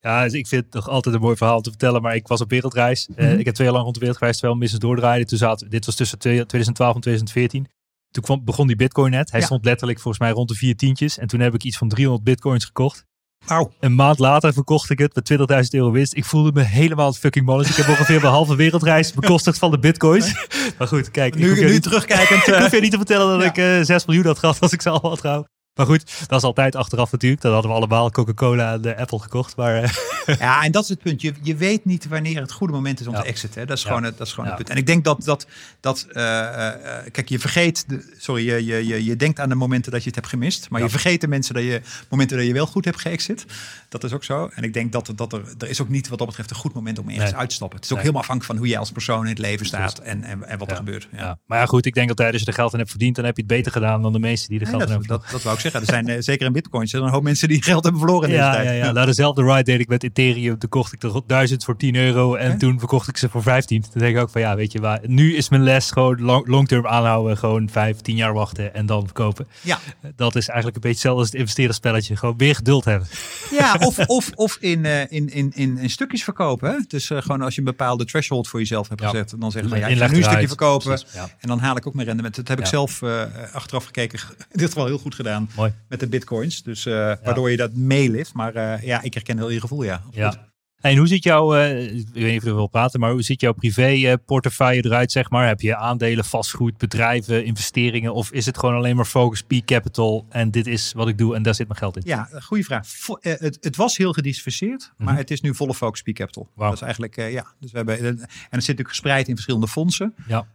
Ja, dus ik vind het nog altijd een mooi verhaal te vertellen. Maar ik was op wereldreis. Eh, Mhm. ik heb twee jaar lang rond de wereld gereisd terwijl business doordraaide. Toen zat, dit was tussen 2012 en 2014. Toen kwam, begon die bitcoin net. Hij Ja. stond letterlijk volgens mij rond de vier tientjes. En toen heb ik iets van 300 bitcoins gekocht. Wauw. Een maand later verkocht ik het met 20.000 euro winst. Ik voelde me helemaal het fucking mannetje. Ik heb ongeveer mijn halve wereldreis bekostigd van de bitcoins. Maar goed, kijk. ik Nu, niet- terugkijkend. ik eh, hoef je niet te vertellen dat Ja. ik eh 6 miljoen had gehad als ik ze allemaal had gehouden. Maar goed, dat is altijd achteraf natuurlijk. Dat hadden we allemaal Coca-Cola en de Apple gekocht. Maar eh, Ja, en dat is het punt. Je, je weet niet wanneer het goede moment is om Ja. te exiten. Dat is Ja. gewoon, het, dat is gewoon Ja. het punt. En ik denk dat, dat, dat eh, eh, eh, kijk, je vergeet, de, sorry, je, je, je, je denkt aan de momenten dat je het hebt gemist. Maar je vergeet de mensen dat je, momenten dat je wel goed hebt geëxit. Dat is ook zo. En ik denk dat, er- dat er, er is ook niet wat dat betreft een goed moment om ergens Nee. uit te stappen. Het is ook Nee. helemaal afhankelijk van hoe jij als persoon in het leven staat en, en, en wat er gebeurt. Maar ja, goed, ik denk altijd als je er geld aan hebt verdiend, dan heb je het beter gedaan dan de meesten die er Nee, geld aan dat, hebben dat, dat wou ik zeggen. Er zijn eh, zeker in bitcoins er zijn een hoop mensen die geld hebben verloren in ja, deze ja, tijd. ja. Nou, dezelfde ride deed ik met Ethereum. Toen kocht ik er 1000 voor 10 euro en toen verkocht ik ze voor 15. Toen denk ik ook van ja, weet je waar. Nu is mijn les gewoon long- long-term aanhouden. Gewoon 5, 10 jaar wachten en dan verkopen. Ja. Dat is eigenlijk een beetje hetzelfde als het investeerderspelletje. Gewoon weer geduld hebben. Ja, of, of, of in, eh, in, in, in, in stukjes verkopen. Hè? Dus eh, gewoon als je een bepaalde threshold voor jezelf hebt Ja. gezet. Dan zeggen van ja, ik ga nu een stukje verkopen. Precies, ja. En dan haal ik ook mijn rendement. Dat heb ik Ja. zelf eh, achteraf gekeken. In dit geval heel goed gedaan Mooi. met de bitcoins. Dus eh, waardoor je dat meelift. Maar eh, ja, ik herken heel je gevoel, ja. absoluut. Ja. En hoe ziet jouw, eh, ik weet niet of je wil praten, maar hoe ziet jouw privé eh, portefeuille eruit, zeg maar? Heb je aandelen, vastgoed, bedrijven, investeringen? Of is het gewoon alleen maar focus, peak capital en dit is wat ik doe en daar zit mijn geld in? Ja, goede vraag. Vo- eh, het, het was heel gediversifieerd, maar Mhm. het is nu volle focus Peak Capital. Wauw. Dat is eigenlijk, ja. Dus we hebben, en het zit natuurlijk gespreid in verschillende fondsen. Ja.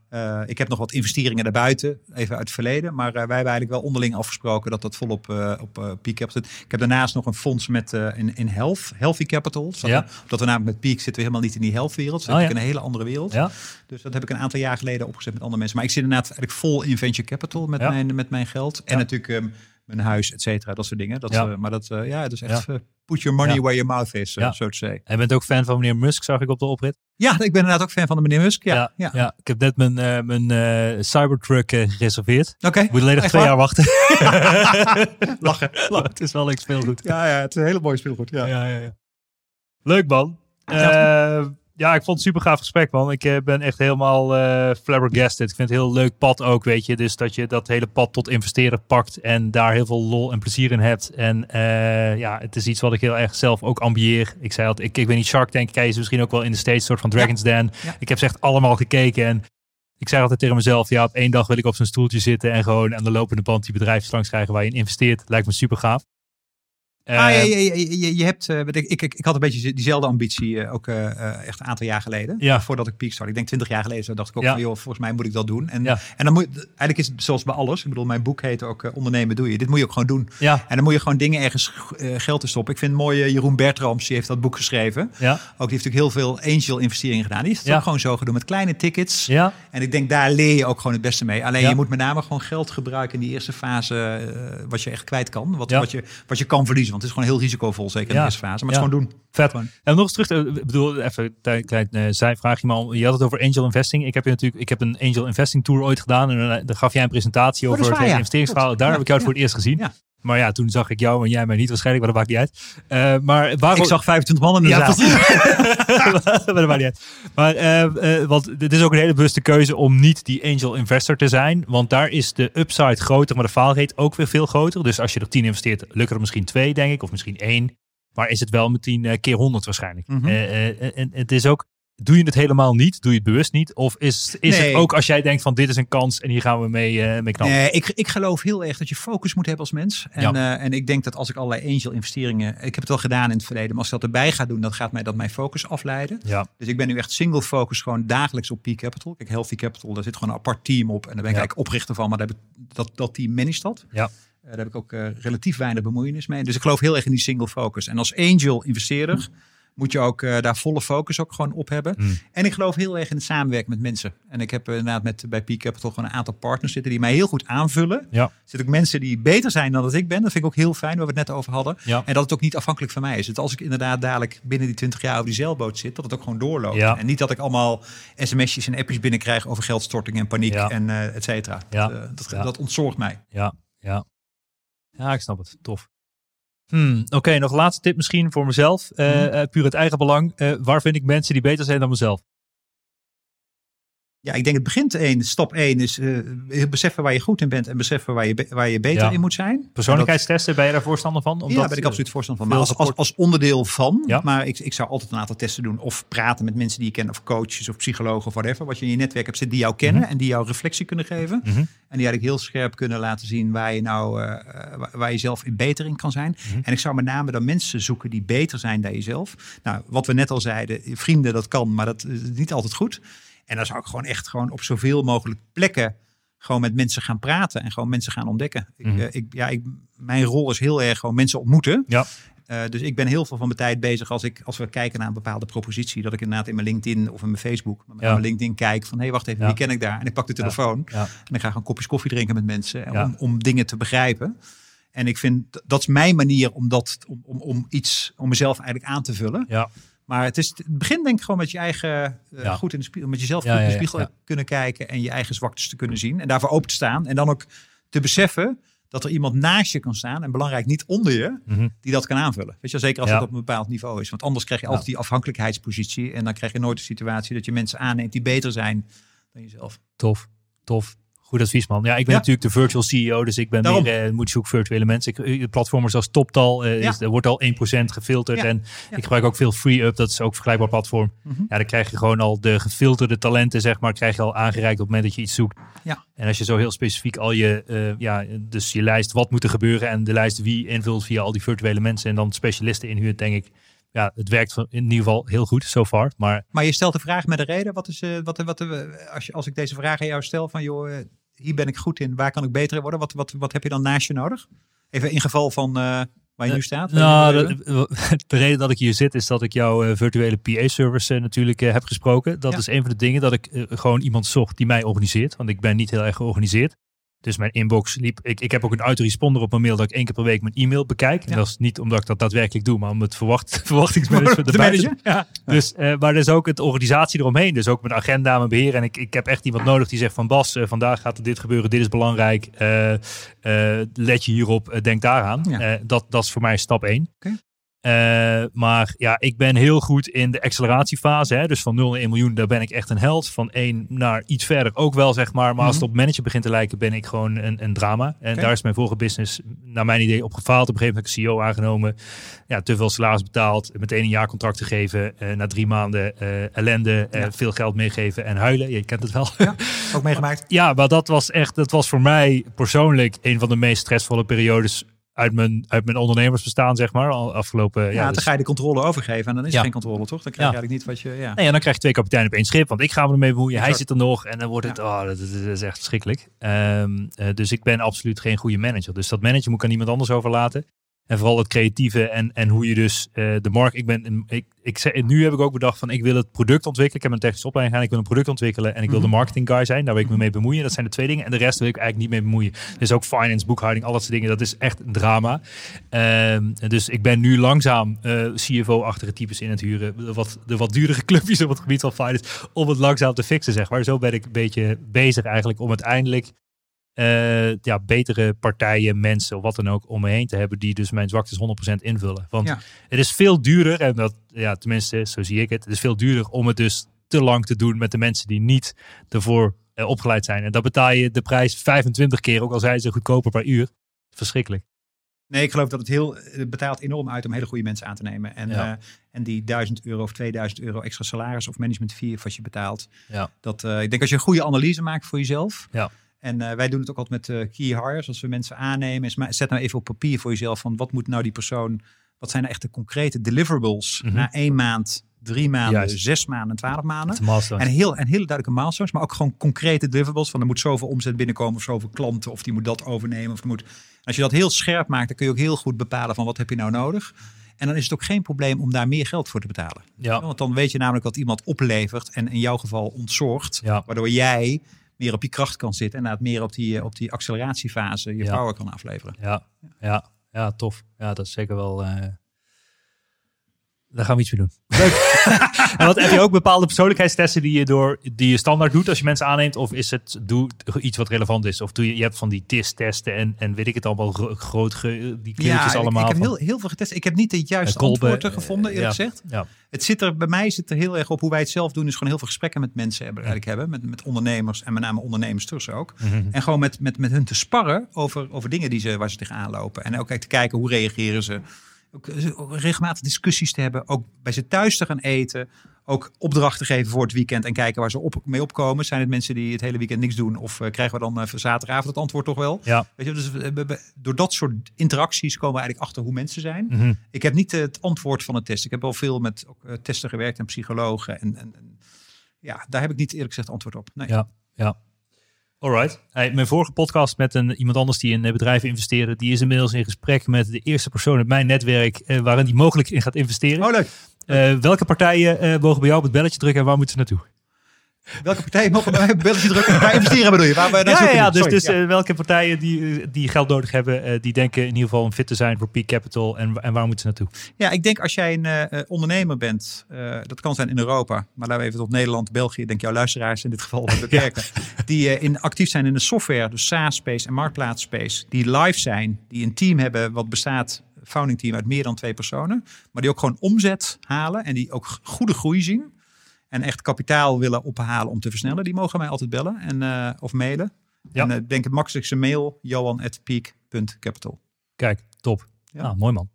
Ik heb nog wat investeringen daarbuiten, even uit het verleden. Maar wij hebben eigenlijk wel onderling afgesproken dat dat volop op Peak Capital zit. Ik heb daarnaast nog een fonds met in, in Health, Healthy Capital. Dus Ja. Dat we namelijk met Peak zitten we helemaal niet in die health wereld. Zit Oh, ja. in een hele andere wereld. Ja? Dus dat heb ik een aantal jaar geleden opgezet met andere mensen. Maar ik zit inderdaad eigenlijk vol in venture capital met, mijn, met mijn geld. En natuurlijk ehm, mijn huis, et cetera, dat soort dingen. Dat, eh, maar dat, eh, ja, het is echt eh, put your money where your mouth is, zo te zeggen. En je bent ook fan van meneer Musk, zag ik op de oprit. Ja, ik ben inderdaad ook fan van de meneer Musk. Ja, ja. ja. Ik heb net mijn, mijn eh, Cybertruck gereserveerd. Oké. Ik moet alleen nog twee waar? jaar wachten. Lachen. het is wel leuk speelgoed. Ja, ja, het is een hele mooie speelgoed. Ja. Ja, ja, ja. Leuk man. Ja, Eh, ja, ik vond het een super gaaf gesprek man. Ik eh, ben echt helemaal eh flabbergasted. Ik vind het een heel leuk pad ook, weet je. Dus dat je dat hele pad tot investeren pakt en daar heel veel lol en plezier in hebt. En ja, het is iets wat ik heel erg zelf ook ambieer. Ik zei altijd, ik, ik weet niet, Shark Tank, kijk je misschien ook wel in de States, soort van Dragon's Den. Ja. Ik heb ze echt allemaal gekeken en ik zei altijd tegen mezelf, ja, op één dag wil ik op zo'n stoeltje zitten en gewoon aan de lopende band die bedrijven langs krijgen waar je in investeert. Lijkt me super gaaf. Ah, ja, Eh, je, je, hebt, eh, ik, ik, ik, had een beetje diezelfde ambitie eh, ook eh, echt een aantal jaar geleden. Ja. Voordat ik Peak startte. Ik denk twintig jaar geleden zo dacht ik ook Ja. van, joh, volgens mij moet ik dat doen. En, Ja. en dan moet, eigenlijk is het zoals bij alles. Ik bedoel, mijn boek heet ook Ondernemen doe je. Dit moet je ook gewoon doen. Ja, En dan moet je gewoon dingen ergens geld te stoppen. Ik vind het mooi, Jeroen Bertrams, die heeft dat boek geschreven. ja, Ook die heeft natuurlijk heel veel angel investeringen gedaan. Die heeft het Ja. ook gewoon zo gedaan met kleine tickets. ja. En ik denk, daar leer je ook gewoon het beste mee. Alleen Ja. je moet met name gewoon geld gebruiken in die eerste fase, wat je echt kwijt kan. Wat, Ja. wat, je, wat je kan verliezen. Want het is gewoon heel risicovol, zeker in Ja. de eerste fase. Maar het is gewoon doen. Vet. Gewoon. En nog eens terug, eh, ik bedoel, even een klein eh, zijvraagje, maar je had het over angel investing. Ik heb je natuurlijk, ik heb een angel investing tour ooit gedaan en eh, dan gaf jij een presentatie Oh, over het waar, hele ja. investeringsverhaal. Daar heb ik jou het voor het eerst gezien. Maar ja, toen zag ik jou en jij mij niet waarschijnlijk, maar dat maakt niet uit. Eh, maar waarom... Ik zag 25 man in de Ja, zaal. precies. maar dat maakt niet uit. Maar, eh, want dit is ook een hele bewuste keuze om niet die angel investor te zijn. Want daar is de upside groter, maar de faalrate ook weer veel groter. Dus als je er 10 investeert, lukken er misschien twee, denk ik. Of misschien één. Maar is het wel meteen keer 100 waarschijnlijk. Mhm. En het is ook, doe je het helemaal niet? Doe je het bewust niet? Of is, is Nee. het ook als jij denkt van dit is een kans en hier gaan we mee, eh mee knallen? Nee, ik, ik geloof heel erg dat je focus moet hebben als mens. En, Ja. eh, en ik denk dat als ik allerlei angel investeringen... Ik heb het wel gedaan in het verleden. Maar als ik dat erbij ga doen, dan gaat mij dat mijn focus afleiden. Ja, Dus ik ben nu echt single focus gewoon dagelijks op Peak Capital. Kijk, Healthy Capital, daar zit gewoon een apart team op. En daar ben ik Ja. eigenlijk oprichter van. Maar daar heb ik, dat, dat team managt dat. ja, Eh, daar heb ik ook relatief weinig bemoeienis mee. Dus ik geloof heel erg in die single focus. En als angel investeerder moet je ook eh, daar volle focus ook gewoon op hebben. Hmm. En ik geloof heel erg in het samenwerken met mensen. En ik heb inderdaad met, bij Peak Capital gewoon een aantal partners zitten die mij heel goed aanvullen. ja, Er zitten ook mensen die beter zijn dan dat ik ben. Dat vind ik ook heel fijn, waar we het net over hadden. ja. En dat het ook niet afhankelijk van mij is. Dus als ik inderdaad dadelijk binnen die 20 jaar op die zeilboot zit, dat het ook gewoon doorloopt. Ja. En niet dat ik allemaal sms'jes en appjes binnenkrijg over geldstorting en paniek Ja. en eh et cetera. Dat, eh, dat, dat ontzorgt mij. Ja, ja. Ja, ik snap het. Tof. Hmm, Oké, nog een laatste tip misschien voor mezelf. Eh, puur het eigen belang. Eh, waar vind ik mensen die beter zijn dan mezelf? Ja, ik denk het begint één. Stap één is eh, beseffen waar je goed in bent en beseffen waar je, waar je beter Ja. in moet zijn. Persoonlijkheidstesten, ben je daar voorstander van? Ja, daar ben ik absoluut voorstander van. Maar als, als, als onderdeel van. Ja. Maar ik, ik zou altijd een aantal testen doen. Of praten met mensen die je kent. Of coaches of psychologen of whatever. Wat je in je netwerk hebt zitten die jou kennen. En die jou reflectie kunnen geven. Mhm. En die eigenlijk heel scherp kunnen laten zien waar je nou eh, eh, waar- waar je zelf in beter in kan zijn. Mhm. En ik zou met name dan mensen zoeken die beter zijn dan jezelf. Nou, wat we net al zeiden, vrienden, dat kan, maar dat is niet altijd goed. En dan zou ik gewoon echt gewoon op zoveel mogelijk plekken gewoon met mensen gaan praten en gewoon mensen gaan ontdekken. Ik, Mhm. eh, ik, ja, ik, mijn rol is heel erg gewoon mensen ontmoeten. Ja. Eh, dus ik ben heel veel van mijn tijd bezig als, ik, als we kijken naar een bepaalde propositie. Dat ik inderdaad in mijn LinkedIn of in mijn Facebook, maar Ja. mijn LinkedIn kijk van hé, hey, wacht even, Ja. wie ken ik daar? En ik pak de telefoon Ja. en dan ga ik gewoon kopjes koffie drinken met mensen om, om dingen te begrijpen. En ik vind dat is mijn manier om, dat, om, om, om iets, om mezelf eigenlijk aan te vullen. Ja. Maar het is het begin denk ik gewoon met je eigen eh, Ja. goed in de spiegel, met jezelf Ja, goed in de spiegel ja. kunnen kijken en je eigen zwaktes te kunnen zien en daarvoor open te staan en dan ook te beseffen dat er iemand naast je kan staan en belangrijk niet onder je Mhm. die dat kan aanvullen. Weet je, zeker als het op een bepaald niveau is, want anders krijg je altijd die afhankelijkheidspositie en dan krijg je nooit de situatie dat je mensen aanneemt die beter zijn dan jezelf. Tof, tof. Goed advies, man. Ja, ik ben Ja. natuurlijk de virtual CEO, dus ik ben Daarom. meer eh, moet zoeken virtuele mensen. Ik, eh, platformen zoals Toptal, eh, Ja. is, er wordt al 1% gefilterd. Ja. En ik gebruik ook veel FreeUp, dat is ook een vergelijkbaar platform. Mhm. Ja, dan krijg je gewoon al de gefilterde talenten, zeg maar, krijg je al aangereikt op het moment dat je iets zoekt. Ja. En als je zo heel specifiek al je, eh, ja, dus je lijst wat moet er gebeuren en de lijst wie invult via al die virtuele mensen en dan specialisten inhuurt, denk ik, ja, het werkt in ieder geval heel goed so far. Maar Maar je stelt de vraag met een reden. Wat is, eh, wat, wat, eh, als, je, als ik deze vraag aan jou stel van, joh, eh, hier ben ik goed in. Waar kan ik beter in worden? Wat, wat, wat heb je dan naast je nodig? Even in geval van waar je nu staat. Nou, de, de reden dat ik hier zit is dat ik jouw virtuele PA-service natuurlijk heb gesproken. Dat Ja. is een van de dingen dat ik gewoon iemand zocht die mij organiseert. Want ik ben niet heel erg georganiseerd. Dus mijn inbox liep. Ik, ik heb ook een autoresponder op mijn mail dat ik één keer per week mijn e-mail bekijk. En Ja. dat is niet omdat ik dat daadwerkelijk doe, maar om het verwacht, verwachtingsmanagement te manager? Ja. dus, eh, maar er is ook het organisatie eromheen. Dus ook mijn agenda, mijn beheer. En ik, ik heb echt iemand nodig die zegt van Bas, eh, vandaag gaat er dit gebeuren. Dit is belangrijk. Eh, let je hierop, denk daaraan. Ja. Dat, dat is voor mij stap 1. Oké. maar ja, ik ben heel goed in de acceleratiefase. Hè? Dus van 0 naar 1 miljoen, daar ben ik echt een held. Van 1 naar iets verder ook wel, zeg maar. Maar als het Mhm. op manager begint te lijken, ben ik gewoon een, een drama. En daar is mijn vorige business, naar mijn idee, op gefaald. Op een gegeven moment heb ik een CEO aangenomen ja, te veel salaris betaald, meteen een jaarcontract te geven, eh, na drie maanden eh, ellende, eh, Ja. veel geld meegeven en huilen. Je kent het wel. Ja. Ook meegemaakt. Ja, maar dat was echt, dat was voor mij persoonlijk een van de meest stressvolle periodes uit mijn, uit mijn ondernemersbestaan, zeg maar. Al afgelopen. Ja, Ja, dan dus- ga je de controle overgeven en dan is Ja. er geen controle, toch? Dan krijg je Ja. eigenlijk niet wat je... Ja. Nee, en dan krijg je twee kapiteinen op één schip. Want ik ga me ermee bemoeien. Hij zit er nog. En dan wordt het. Oh, dat, dat- dat is echt verschrikkelijk. Ehm, eh, dus ik ben absoluut geen goede manager. Dus dat manager moet ik aan iemand anders overlaten. En vooral het creatieve en, en hoe je dus eh, de markt. Ik ben. Ik, ik, zeg- nu heb ik ook bedacht van ik wil het product ontwikkelen. Ik heb een technische opleiding gedaan. Ik wil een product ontwikkelen. En ik wil de Mhm. marketing guy zijn. Daar wil ik me mee bemoeien. Dat zijn de twee dingen. En de rest wil ik eigenlijk niet mee bemoeien. Dus ook finance, boekhouding, al dat soort dingen. Dat is echt een drama. Ehm, dus ik ben nu langzaam eh, CFO-achtige types in het huren. De wat, de wat duurdere clubjes op het gebied van finance. Om het langzaam te fixen, zeg maar. Zo ben ik een beetje bezig eigenlijk om uiteindelijk eh, ja, betere partijen, mensen of wat dan ook om me heen te hebben. Die dus mijn zwaktes 100% invullen. Want Ja. het is veel duurder. En dat, ja, tenminste, zo zie ik het. Het is veel duurder om het dus te lang te doen met de mensen die niet ervoor eh, opgeleid zijn. En dan betaal je de prijs 25 keer, ook al zijn ze goedkoper per uur. Verschrikkelijk. Nee, ik geloof dat het heel het betaalt enorm uit om hele goede mensen aan te nemen. En, Ja. eh, en die 1000 euro of 2000 euro extra salaris of management fee wat je betaalt. Ja. Dat, ik denk als je een goede analyse maakt voor jezelf. Ja. En eh, wij doen het ook altijd met eh, key hires. Als we mensen aannemen, is maar zet nou even op papier voor jezelf van wat moet nou die persoon, wat zijn nou echt de concrete deliverables Mhm. na één maand, drie maanden, Juist. zes maanden, twaalf maanden. En, heel, en hele duidelijke milestones, maar ook gewoon concrete deliverables. Van er moet zoveel omzet binnenkomen of zoveel klanten. Of die moet dat overnemen. Of moet... Als je dat heel scherp maakt, dan kun je ook heel goed bepalen van wat heb je nou nodig. En dan is het ook geen probleem om daar meer geld voor te betalen. ja. Want dan weet je namelijk wat iemand oplevert en in jouw geval ontzorgt. Ja. Waardoor jij meer op je kracht kan zitten. En inderdaad meer op die, eh, op die acceleratiefase je Ja. power kan afleveren. Ja, ja, ja, tof. Ja, dat is zeker wel. eh, Daar gaan we iets mee doen. En wat, heb je ook bepaalde persoonlijkheidstesten die je, door, die je standaard doet als je mensen aanneemt? Of is het doe iets wat relevant is? Of doe je, je hebt van die TIS-testen en, en weet ik het allemaal, gro- groot, ge- die kleurtjes allemaal. Ik, heb heel, heel veel getest. Ik heb niet de juiste Kolbe, antwoorden gevonden, eerlijk ja. gezegd. Ja. Het zit er, bij mij zit er heel erg op hoe wij het zelf doen. Is gewoon heel veel gesprekken met mensen hebben, eigenlijk hebben. Met, met ondernemers en met name ondernemers tussen ook. Mhm. En gewoon met, met, met hun te sparren over, over dingen die ze, waar ze tegenaan lopen. En ook te kijken hoe reageren ze. Ook, eh, ook regelmatig discussies te hebben. Ook bij ze thuis te gaan eten. Ook opdrachten geven voor het weekend en kijken waar ze op, mee opkomen. Zijn het mensen die het hele weekend niks doen? Of eh, krijgen we dan voor zaterdagavond het antwoord toch wel? Ja. Weet je, dus door dat soort interacties komen we eigenlijk achter hoe mensen zijn. Mhm. Ik heb niet het antwoord van de test. Ik heb wel veel met ook, testen gewerkt en psychologen. En, en, en ja, daar heb ik niet eerlijk gezegd antwoord op. Nee. Ja, ja. Alright. Hey, mijn vorige podcast met een, iemand anders die in eh, bedrijven investeerde, die is inmiddels in gesprek met de eerste persoon uit mijn netwerk eh, waarin die mogelijk in gaat investeren. Oh, leuk. Eh, welke partijen mogen bij jou op het belletje drukken en waar moeten ze naartoe? Welke partijen mogen bij mij een belletje drukken? Waar investeren bedoel je? Waar naar Ja, ja, ja, dus, Sorry, dus ja. eh, welke partijen die, eh, die geld nodig hebben, eh, die denken in ieder geval om fit te zijn voor Peak Capital en, en waar moeten ze naartoe? Ja, ik denk als jij een ondernemer bent, dat kan zijn in Europa, maar laten we even tot Nederland, België, denk jouw luisteraars in dit geval beperken, die eh, in, actief zijn in de software, dus SaaS-space en marktplaats-space, die live zijn, die een team hebben wat bestaat, founding team uit meer dan twee personen, maar die ook gewoon omzet halen en die ook goede groei zien en echt kapitaal willen ophalen om te versnellen, die mogen mij altijd bellen en, eh, of mailen. Ja. En eh, denk het makkelijkste mail, johan.peak.capital. Kijk, top. Ja. Ah, mooi man.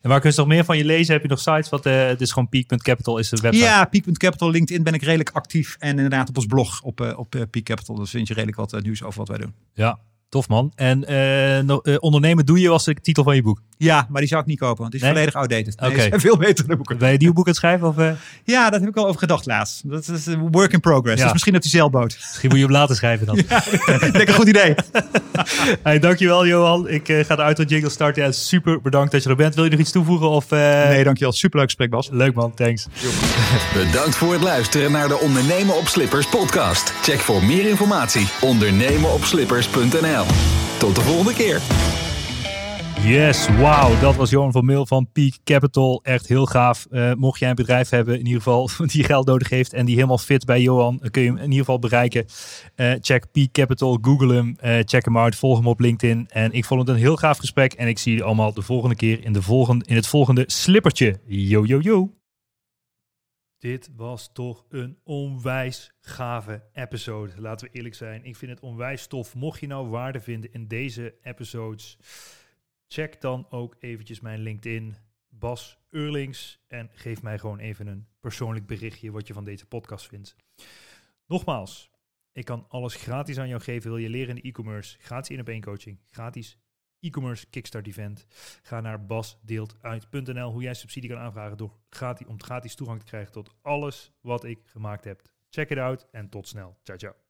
En waar kun je nog meer van je lezen? Heb je nog sites? Wat, eh, het is gewoon peak.capital is de website. Ja, Peak.capital, LinkedIn ben ik redelijk actief. En inderdaad op ons blog op, op Peak Capital. Dus vind je redelijk wat nieuws over wat wij doen. Ja, tof man. En eh, eh, ondernemen doe je was de titel van je boek. Ja, maar die zou ik niet kopen, want die is Nee? volledig outdated. Nee, Oké. er zijn veel betere boeken. Ben je nieuw boek aan het schrijven? Of, eh, Ja, daar heb ik wel over gedacht laatst. Dat is een work in progress. Ja. Dus misschien op die zeilboot. misschien moet je hem later schrijven dan. ik denk een goed idee. Hey, dankjewel Johan. Ik eh, ga de outro jingle starten. Ja, super bedankt dat je er bent. Wil je nog iets toevoegen? Of, eh, Nee, dankjewel. Superleuk gesprek, Bas. Leuk man, thanks. Bedankt voor het luisteren naar de Ondernemen op Slippers podcast. Check voor meer informatie ondernemenopslippers.nl. Tot de volgende keer. Yes, wauw. Dat was Johan van Meel van Peak Capital. Echt heel gaaf. Eh, mocht jij een bedrijf hebben, in ieder geval, die geld nodig heeft en die helemaal fit bij Johan, kun je hem in ieder geval bereiken. Eh, check Peak Capital, google hem, eh, check hem uit, volg hem op LinkedIn. En ik vond het een heel gaaf gesprek en ik zie jullie allemaal de volgende keer in, de volgende, in het volgende slippertje. Yo, yo, yo. Dit was toch een onwijs gave episode. Laten we eerlijk zijn. Ik vind het onwijs tof. Mocht je nou waarde vinden in deze episodes, check dan ook eventjes mijn LinkedIn, Bas Eurlings. En geef mij gewoon even een persoonlijk berichtje wat je van deze podcast vindt. Nogmaals, ik kan alles gratis aan jou geven. Wil je leren in de e-commerce? Gratis in op één coaching. Gratis e-commerce kickstart event. Ga naar basdeeltuit.nl hoe jij subsidie kan aanvragen door gratis, om gratis toegang te krijgen tot alles wat ik gemaakt heb. Check it out en tot snel. Ciao, ciao.